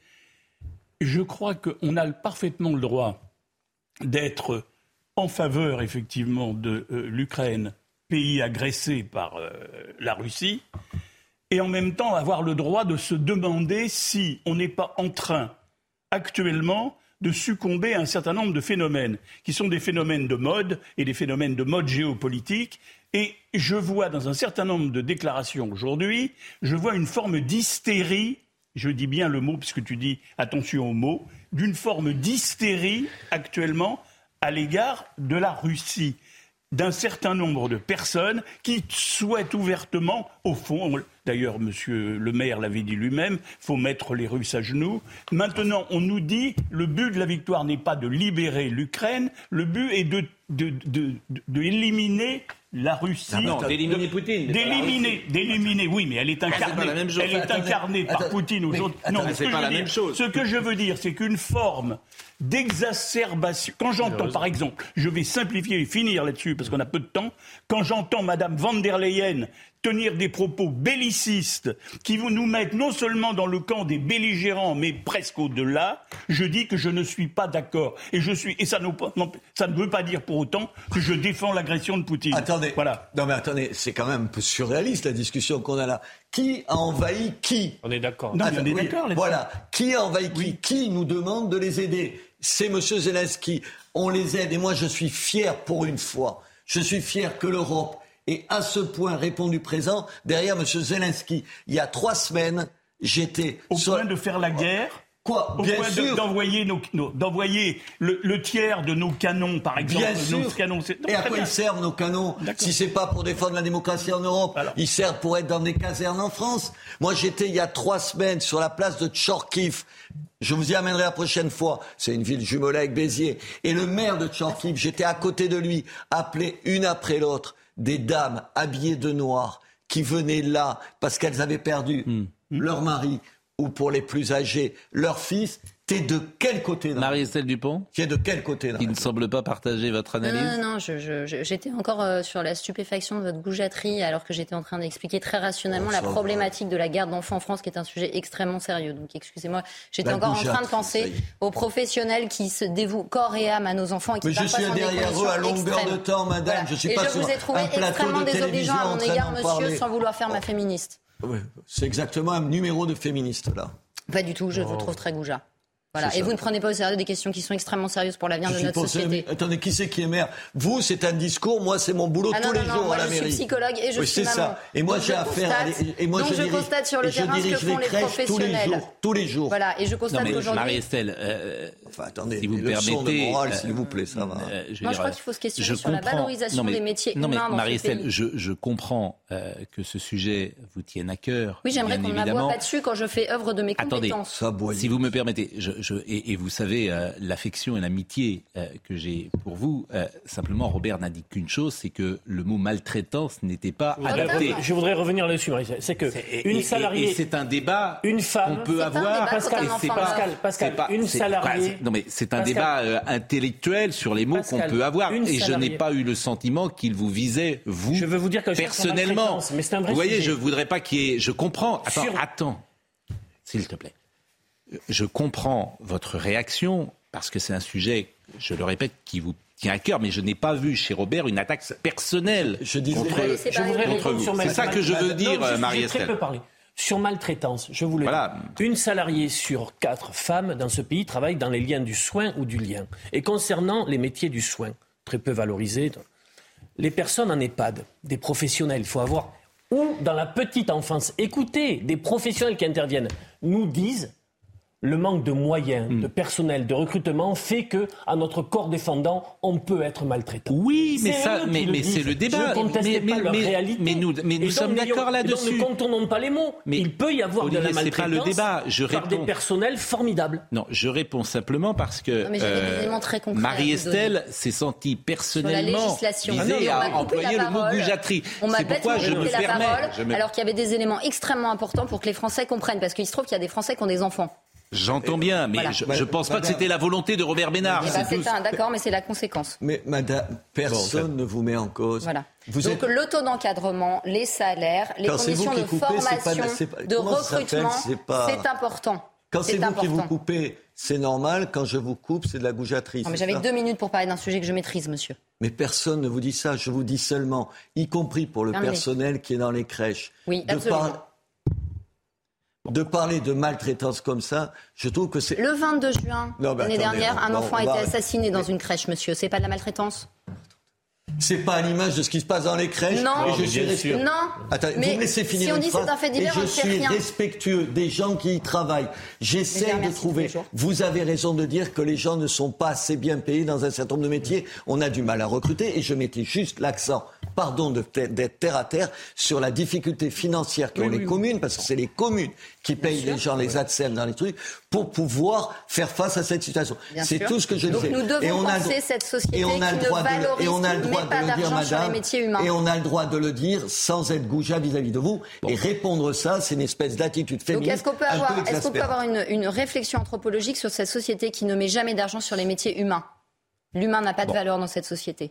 Je crois qu'on a parfaitement le droit d'être en faveur, effectivement, de euh, l'Ukraine, pays agressé par la Russie, et en même temps avoir le droit de se demander si on n'est pas en train, actuellement, de succomber à un certain nombre de phénomènes, qui sont des phénomènes de mode et des phénomènes de mode géopolitique. Et je vois dans un certain nombre de déclarations aujourd'hui, je vois une forme d'hystérie, je dis bien le mot puisque tu dis attention aux mots, d'une forme d'hystérie actuellement à l'égard de la Russie d'un certain nombre de personnes qui souhaitent ouvertement, au fond, on- d'ailleurs Monsieur le maire l'avait dit lui-même, faut mettre les Russes à genoux. Maintenant, on nous dit le but de la victoire n'est pas de libérer l'Ukraine, le but est de de, de, de- de éliminer la Russie. Ah non, d'éliminer Poutine, D'éliminer, d'éliminer, oui, mais elle est c'est pas incarnée, la même chose. elle est incarnée par Poutine aujourd'hui. ce c'est que pas je la veux même dire- chose. Ce que je veux dire, c'est qu'une forme d'exacerbation. Quand j'entends, par exemple, je vais simplifier et finir là-dessus parce qu'on a peu de temps, quand j'entends Madame van der Leyen tenir des propos bellicistes qui vont nous mettre non seulement dans le camp des belligérants, mais presque au-delà, je dis que je ne suis pas d'accord. Et je suis, et ça, ne- non, ça ne veut pas dire pour autant que je défends l'agression de Poutine. Attendez. Voilà. Non mais attendez, c'est quand même un peu surréaliste la discussion qu'on a là. Qui a envahi qui On est d'accord. Non, mais on Attends, est oui, d'accord là-dessus. Voilà. Qui a envahi qui Qui nous demande de les aider? C'est M. Zelensky. On les aide. Et moi, je suis fier pour une fois. Je suis fier que l'Europe ait à ce point répondu présent derrière M. Zelensky. Il y a trois semaines, j'étais... Au sur- point de faire la guerre Quoi? Au Bien point de- sûr. d'envoyer nos, nos- d'envoyer le, le tiers de nos canons, par exemple. Bien nos sûr. canons. c'est- non, Et à quoi bien. ils servent nos canons Si c'est pas pour défendre la démocratie en Europe, ils servent pour être dans des casernes en France. Moi, j'étais il y a trois semaines sur la place de Tchorkiv. Je vous y amènerai la prochaine fois. C'est une ville jumelée avec Béziers. Et le maire de Tchorkiv, j'étais à côté de lui, appelé une après l'autre des dames habillées de noir qui venaient là parce qu'elles avaient perdu Hmm. leur mari ou pour les plus âgés, leur fils. T'es de quel côté Marie-Estelle Dupont Qui est de quel côté Qui ne semble pas partager votre Non, analyse non, non, je- j'étais encore euh, sur la stupéfaction de votre goujaterie alors que j'étais en train d'expliquer très rationnellement Oh, la va. problématique de la garde d'enfants en France qui est un sujet extrêmement sérieux. Donc excusez-moi, j'étais encore en train de penser aux professionnels qui se dévouent corps et âme à nos enfants et qui Mais je suis derrière eux à longueur extrêmes. de temps, madame. Voilà. Je suis et pas je sur vous ai trouvé un plateau extrêmement de désobligeant télévision à en mon égard, monsieur, parler. sans vouloir faire ma féministe. Ouais, C'est exactement un numéro de féministe, là. Pas du tout, je Oh. vous trouve très goujat. Voilà. Et ça. vous ne prenez pas au sérieux des questions qui sont extrêmement sérieuses pour l'avenir de notre société. Attendez, qui c'est qui est maire Vous, c'est un discours. Moi, c'est mon boulot Ah non, tous non, les non, jours moi, à la je suis mairie. psychologue et je oui, suis c'est maman. ça. Et moi, j'ai affaire. à Et moi, donc je je dirige, constate sur le terrain ce que dirige font les les crèches tous les professionnels. jours. Tous les jours. Voilà. Et je Non, constate qu'aujourd'hui. Marie-Estelle, euh, Enfin, attendez, si vous me permettez, morale, euh, s'il vous plaît, ça va. euh, je Moi, je crois qu'il faut se questionner je sur la valorisation non, des métiers non, mais humains dans Marie-Estelle, je, comprends euh, que ce sujet vous tienne à cœur. Oui, j'aimerais qu'on m'aboie pas dessus quand je fais œuvre de mes Attendez, compétences. si vous me permettez, je, et, et vous savez euh, l'affection et l'amitié euh, que j'ai pour vous. euh, simplement, Robert n'a dit qu'une chose, c'est que le mot maltraitance n'était pas Je voudrais adapté. revenir- Je voudrais revenir là-dessus. C'est que une salariée, et c'est un débat une femme, qu'on peut avoir. Pascal, et c'est pas- Pascal, Pascal, pas- une salariée. c'est- non mais c'est un Pascal. débat euh, intellectuel sur les mots qu'on Pascal, peut avoir. une Et je n'ai pas eu le sentiment qu'il vous visait vous. Je veux vous dire que personnellement. mais c'est un vrai vous voyez, sujet. je voudrais pas qu'il y ait. Je comprends. Attends, Sur- attends, s'il te plaît. Je comprends votre réaction parce que c'est un sujet, je le répète, qui vous tient à cœur, mais je n'ai pas vu chez Robert une attaque personnelle contre, je voudrais contre répondre vous. sur C'est ça que je veux dire, Marie-Estelle. peu parlé. Sur maltraitance, je voulais Voilà. une salariée sur quatre femmes dans ce pays travaille dans les liens du soin ou du lien. Et concernant les métiers du soin, très peu valorisés, les personnes en EHPAD, des professionnels, il faut avoir, ou dans la petite enfance, écoutez, des professionnels qui interviennent, nous disent le manque de moyens, Hmm. de personnel, de recrutement fait que, à notre corps défendant, on peut être maltraitant. Oui, mais C'est ça, mais, c'est le débat. Je ne conteste mais, pas mais, leur réalité. mais nous, mais Et nous donc, sommes d'accord là-dessus. ne contournons pas les mots. Mais, Il peut y avoir de la Olivier, c'est pas maltraitance le débat. Je par des réponds. personnels formidables. Non, je réponds simplement parce que euh, Non, mais j'avais des éléments très concrets à vous Marie-Estelle s'est sentie personnellement législation. visée Ah à employer le mot parole. goujaterie. On m'a C'est pourquoi je me permets. alors qu'il y avait des éléments extrêmement importants pour que les Français comprennent. Parce qu'il se trouve qu'il y a des Français qui ont des enfants. J'entends bien, mais Voilà. je ne pense pas que c'était la volonté de Robert Bénard. Eh ben, c'est un, d'accord, mais c'est la conséquence. Mais madame, personne ne vous met en cause. Voilà. Vous Donc êtes le taux d'encadrement, les salaires, les Quand conditions de coupez, pas- formation, pas- de recrutement, C'est pas- important. Quand c'est vous qui vous coupez, c'est normal. Quand je vous coupe, c'est de la goujaterie. Non, mais c'est j'avais deux minutes pour parler d'un sujet que je maîtrise, monsieur. Mais personne ne vous dit ça. Je vous dis seulement, y compris pour le Terminé. personnel qui est dans les crèches. Oui, de, absolument. De parler de maltraitance comme ça, je trouve que c'est. Le 22 juin, l'année dernière, un on va- enfant a été assassiné dans une crèche, monsieur. C'est pas de la maltraitance? C'est pas à l'image de ce qui se passe dans les crèches. Non. Et je suis bien respect- sûr. Non. Attendez, Mais vous me laissez finir si on dit c'est un fait divers, et je suis rien. respectueux des gens qui y travaillent. J'essaie je de trouver. Vous avez raison de dire que les gens ne sont pas assez bien payés dans un certain nombre de métiers. On a du mal à recruter. Et je mettais juste l'accent, pardon d'être terre à terre, sur la difficulté financière qu'ont les communes, parce que c'est les communes qui payent les gens, les ATSEM dans les trucs, pour pouvoir faire face à cette situation. C'est tout ce que je Donc dis. nous devons et on a cette société et on a qui le ne droit de le- valorise, et on a le droit de le dire, d'argent sur les madame. métiers humains. Et on a le droit de le dire sans être goujat vis-à-vis de vous. Et répondre ça, c'est une espèce d'attitude Donc féminine. est-ce qu'on peut avoir, est-ce qu'on peut exaspérante. avoir une, une réflexion anthropologique sur cette société qui ne met jamais d'argent sur les métiers humains? L'humain n'a pas de valeur dans cette société.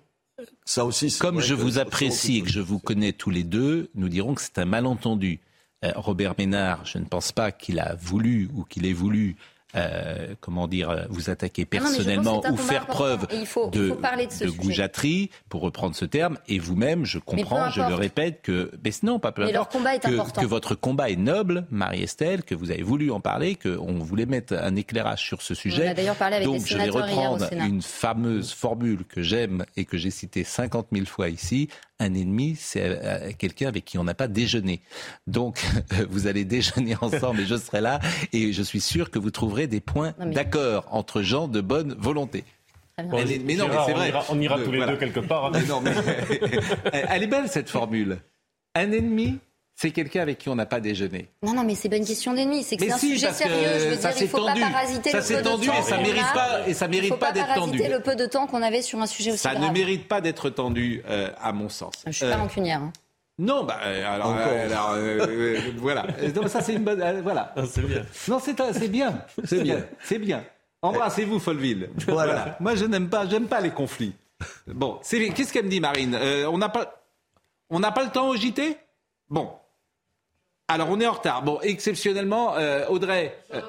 Ça aussi, c'est Comme je vous apprécie et que je vous connais tous les deux, nous dirons que c'est un malentendu. Euh, Robert Ménard, je ne pense pas qu'il a voulu ou qu'il ait voulu, euh, comment dire, euh, vous attaquer Ah personnellement ou faire preuve Et il faut- il de, faut parler de ce sujet. goujaterie, pour reprendre ce terme. Et vous-même, je comprends, je le répète, que, mais non, pas peu importe, combat est que, important. que votre combat est noble, Marie-Estelle, que vous avez voulu en parler, qu'on voulait mettre un éclairage sur ce sujet. a d'ailleurs parlé avec Donc, je vais reprendre une fameuse formule que j'aime et que j'ai citée 50 000 fois ici. Un ennemi, c'est euh, quelqu'un avec qui on n'a pas déjeuné. Donc, vous allez déjeuner ensemble et je serai là. Et je suis sûr que vous trouverez des points mais- d'accord entre gens de bonne volonté. Bon, est- mais non, mais c'est on vrai. ira- on ira tous les voilà. deux quelque part. hein. Mais non, mais elle est belle cette formule. Un ennemi, c'est quelqu'un avec qui on n'a pas déjeuné. Non, non, mais c'est pas une question d'ennemi, c'est que Mais c'est un si, sujet sérieux. Je veux ça dire, s'est il faut tendu. pas parasiter Ça le s'est peu de tendu temps et ça qu'on mérite a. pas- et ça mérite Il faut pas d'être parasiter tendu. le peu de temps qu'on avait sur un sujet aussi Ça ne mérite pas d'être tendu, euh, à mon sens. Je suis pas Euh, rancunière. hein. Non, bah euh, alors, Encore. euh, alors, euh, euh, voilà. Non, ça c'est une bonne. euh, voilà. C'est bien. Non, c'est bien. C'est bien. C'est bien. Embrassez-vous, Folleville. Voilà. Moi, je n'aime pas, j'aime pas les conflits. Bon. Qu'est-ce qu'elle me dit, Marine? Euh, On n'a pas, on n'a pas le temps au JT Bon. Alors, on est en retard. Bon, exceptionnellement, euh, Audrey. euh,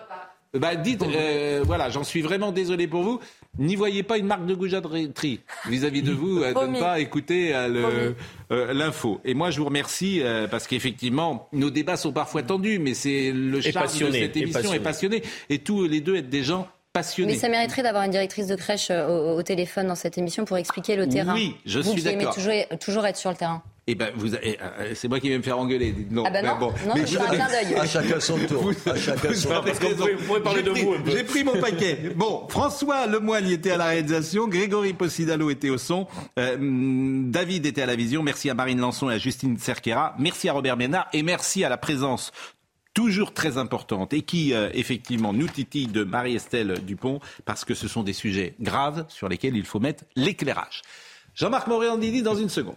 bah, dites, euh, voilà, j'en suis vraiment désolé pour vous. N'y voyez pas une marque de goujaterie vis-à-vis de vous euh, de ne pas écouter euh, euh, l'info. Et moi, je vous remercie euh, parce qu'effectivement, nos débats sont parfois tendus, mais c'est le Et charme de cette et émission passionnés. est passionné. Et tous les deux êtes des gens passionné. Mais ça mériterait d'avoir une directrice de crèche au, au, téléphone dans cette émission pour expliquer le terrain. Oui, je vous suis d'accord. Toujours, toujours être sur le terrain. Eh ben, vous, eh, c'est moi qui vais me faire engueuler. Non, ah ben non, bon. non mais je un clin d'œil. À chacun son tour. à chacun son tour. Vous pouvez parler de pris, vous. J'ai pris mon paquet. Bon, François Lemoigne était à la réalisation, Grégory Possidalo était au son, euh, David était à la vision. Merci à Marine Lançon et à Justine Cerquera. Merci à Robert Ménard et merci à la présence toujours très importante et qui euh, effectivement nous titille de Marie-Estelle Dupont parce que ce sont des sujets graves sur lesquels il faut mettre l'éclairage. Jean-Marc Morandini dans une seconde.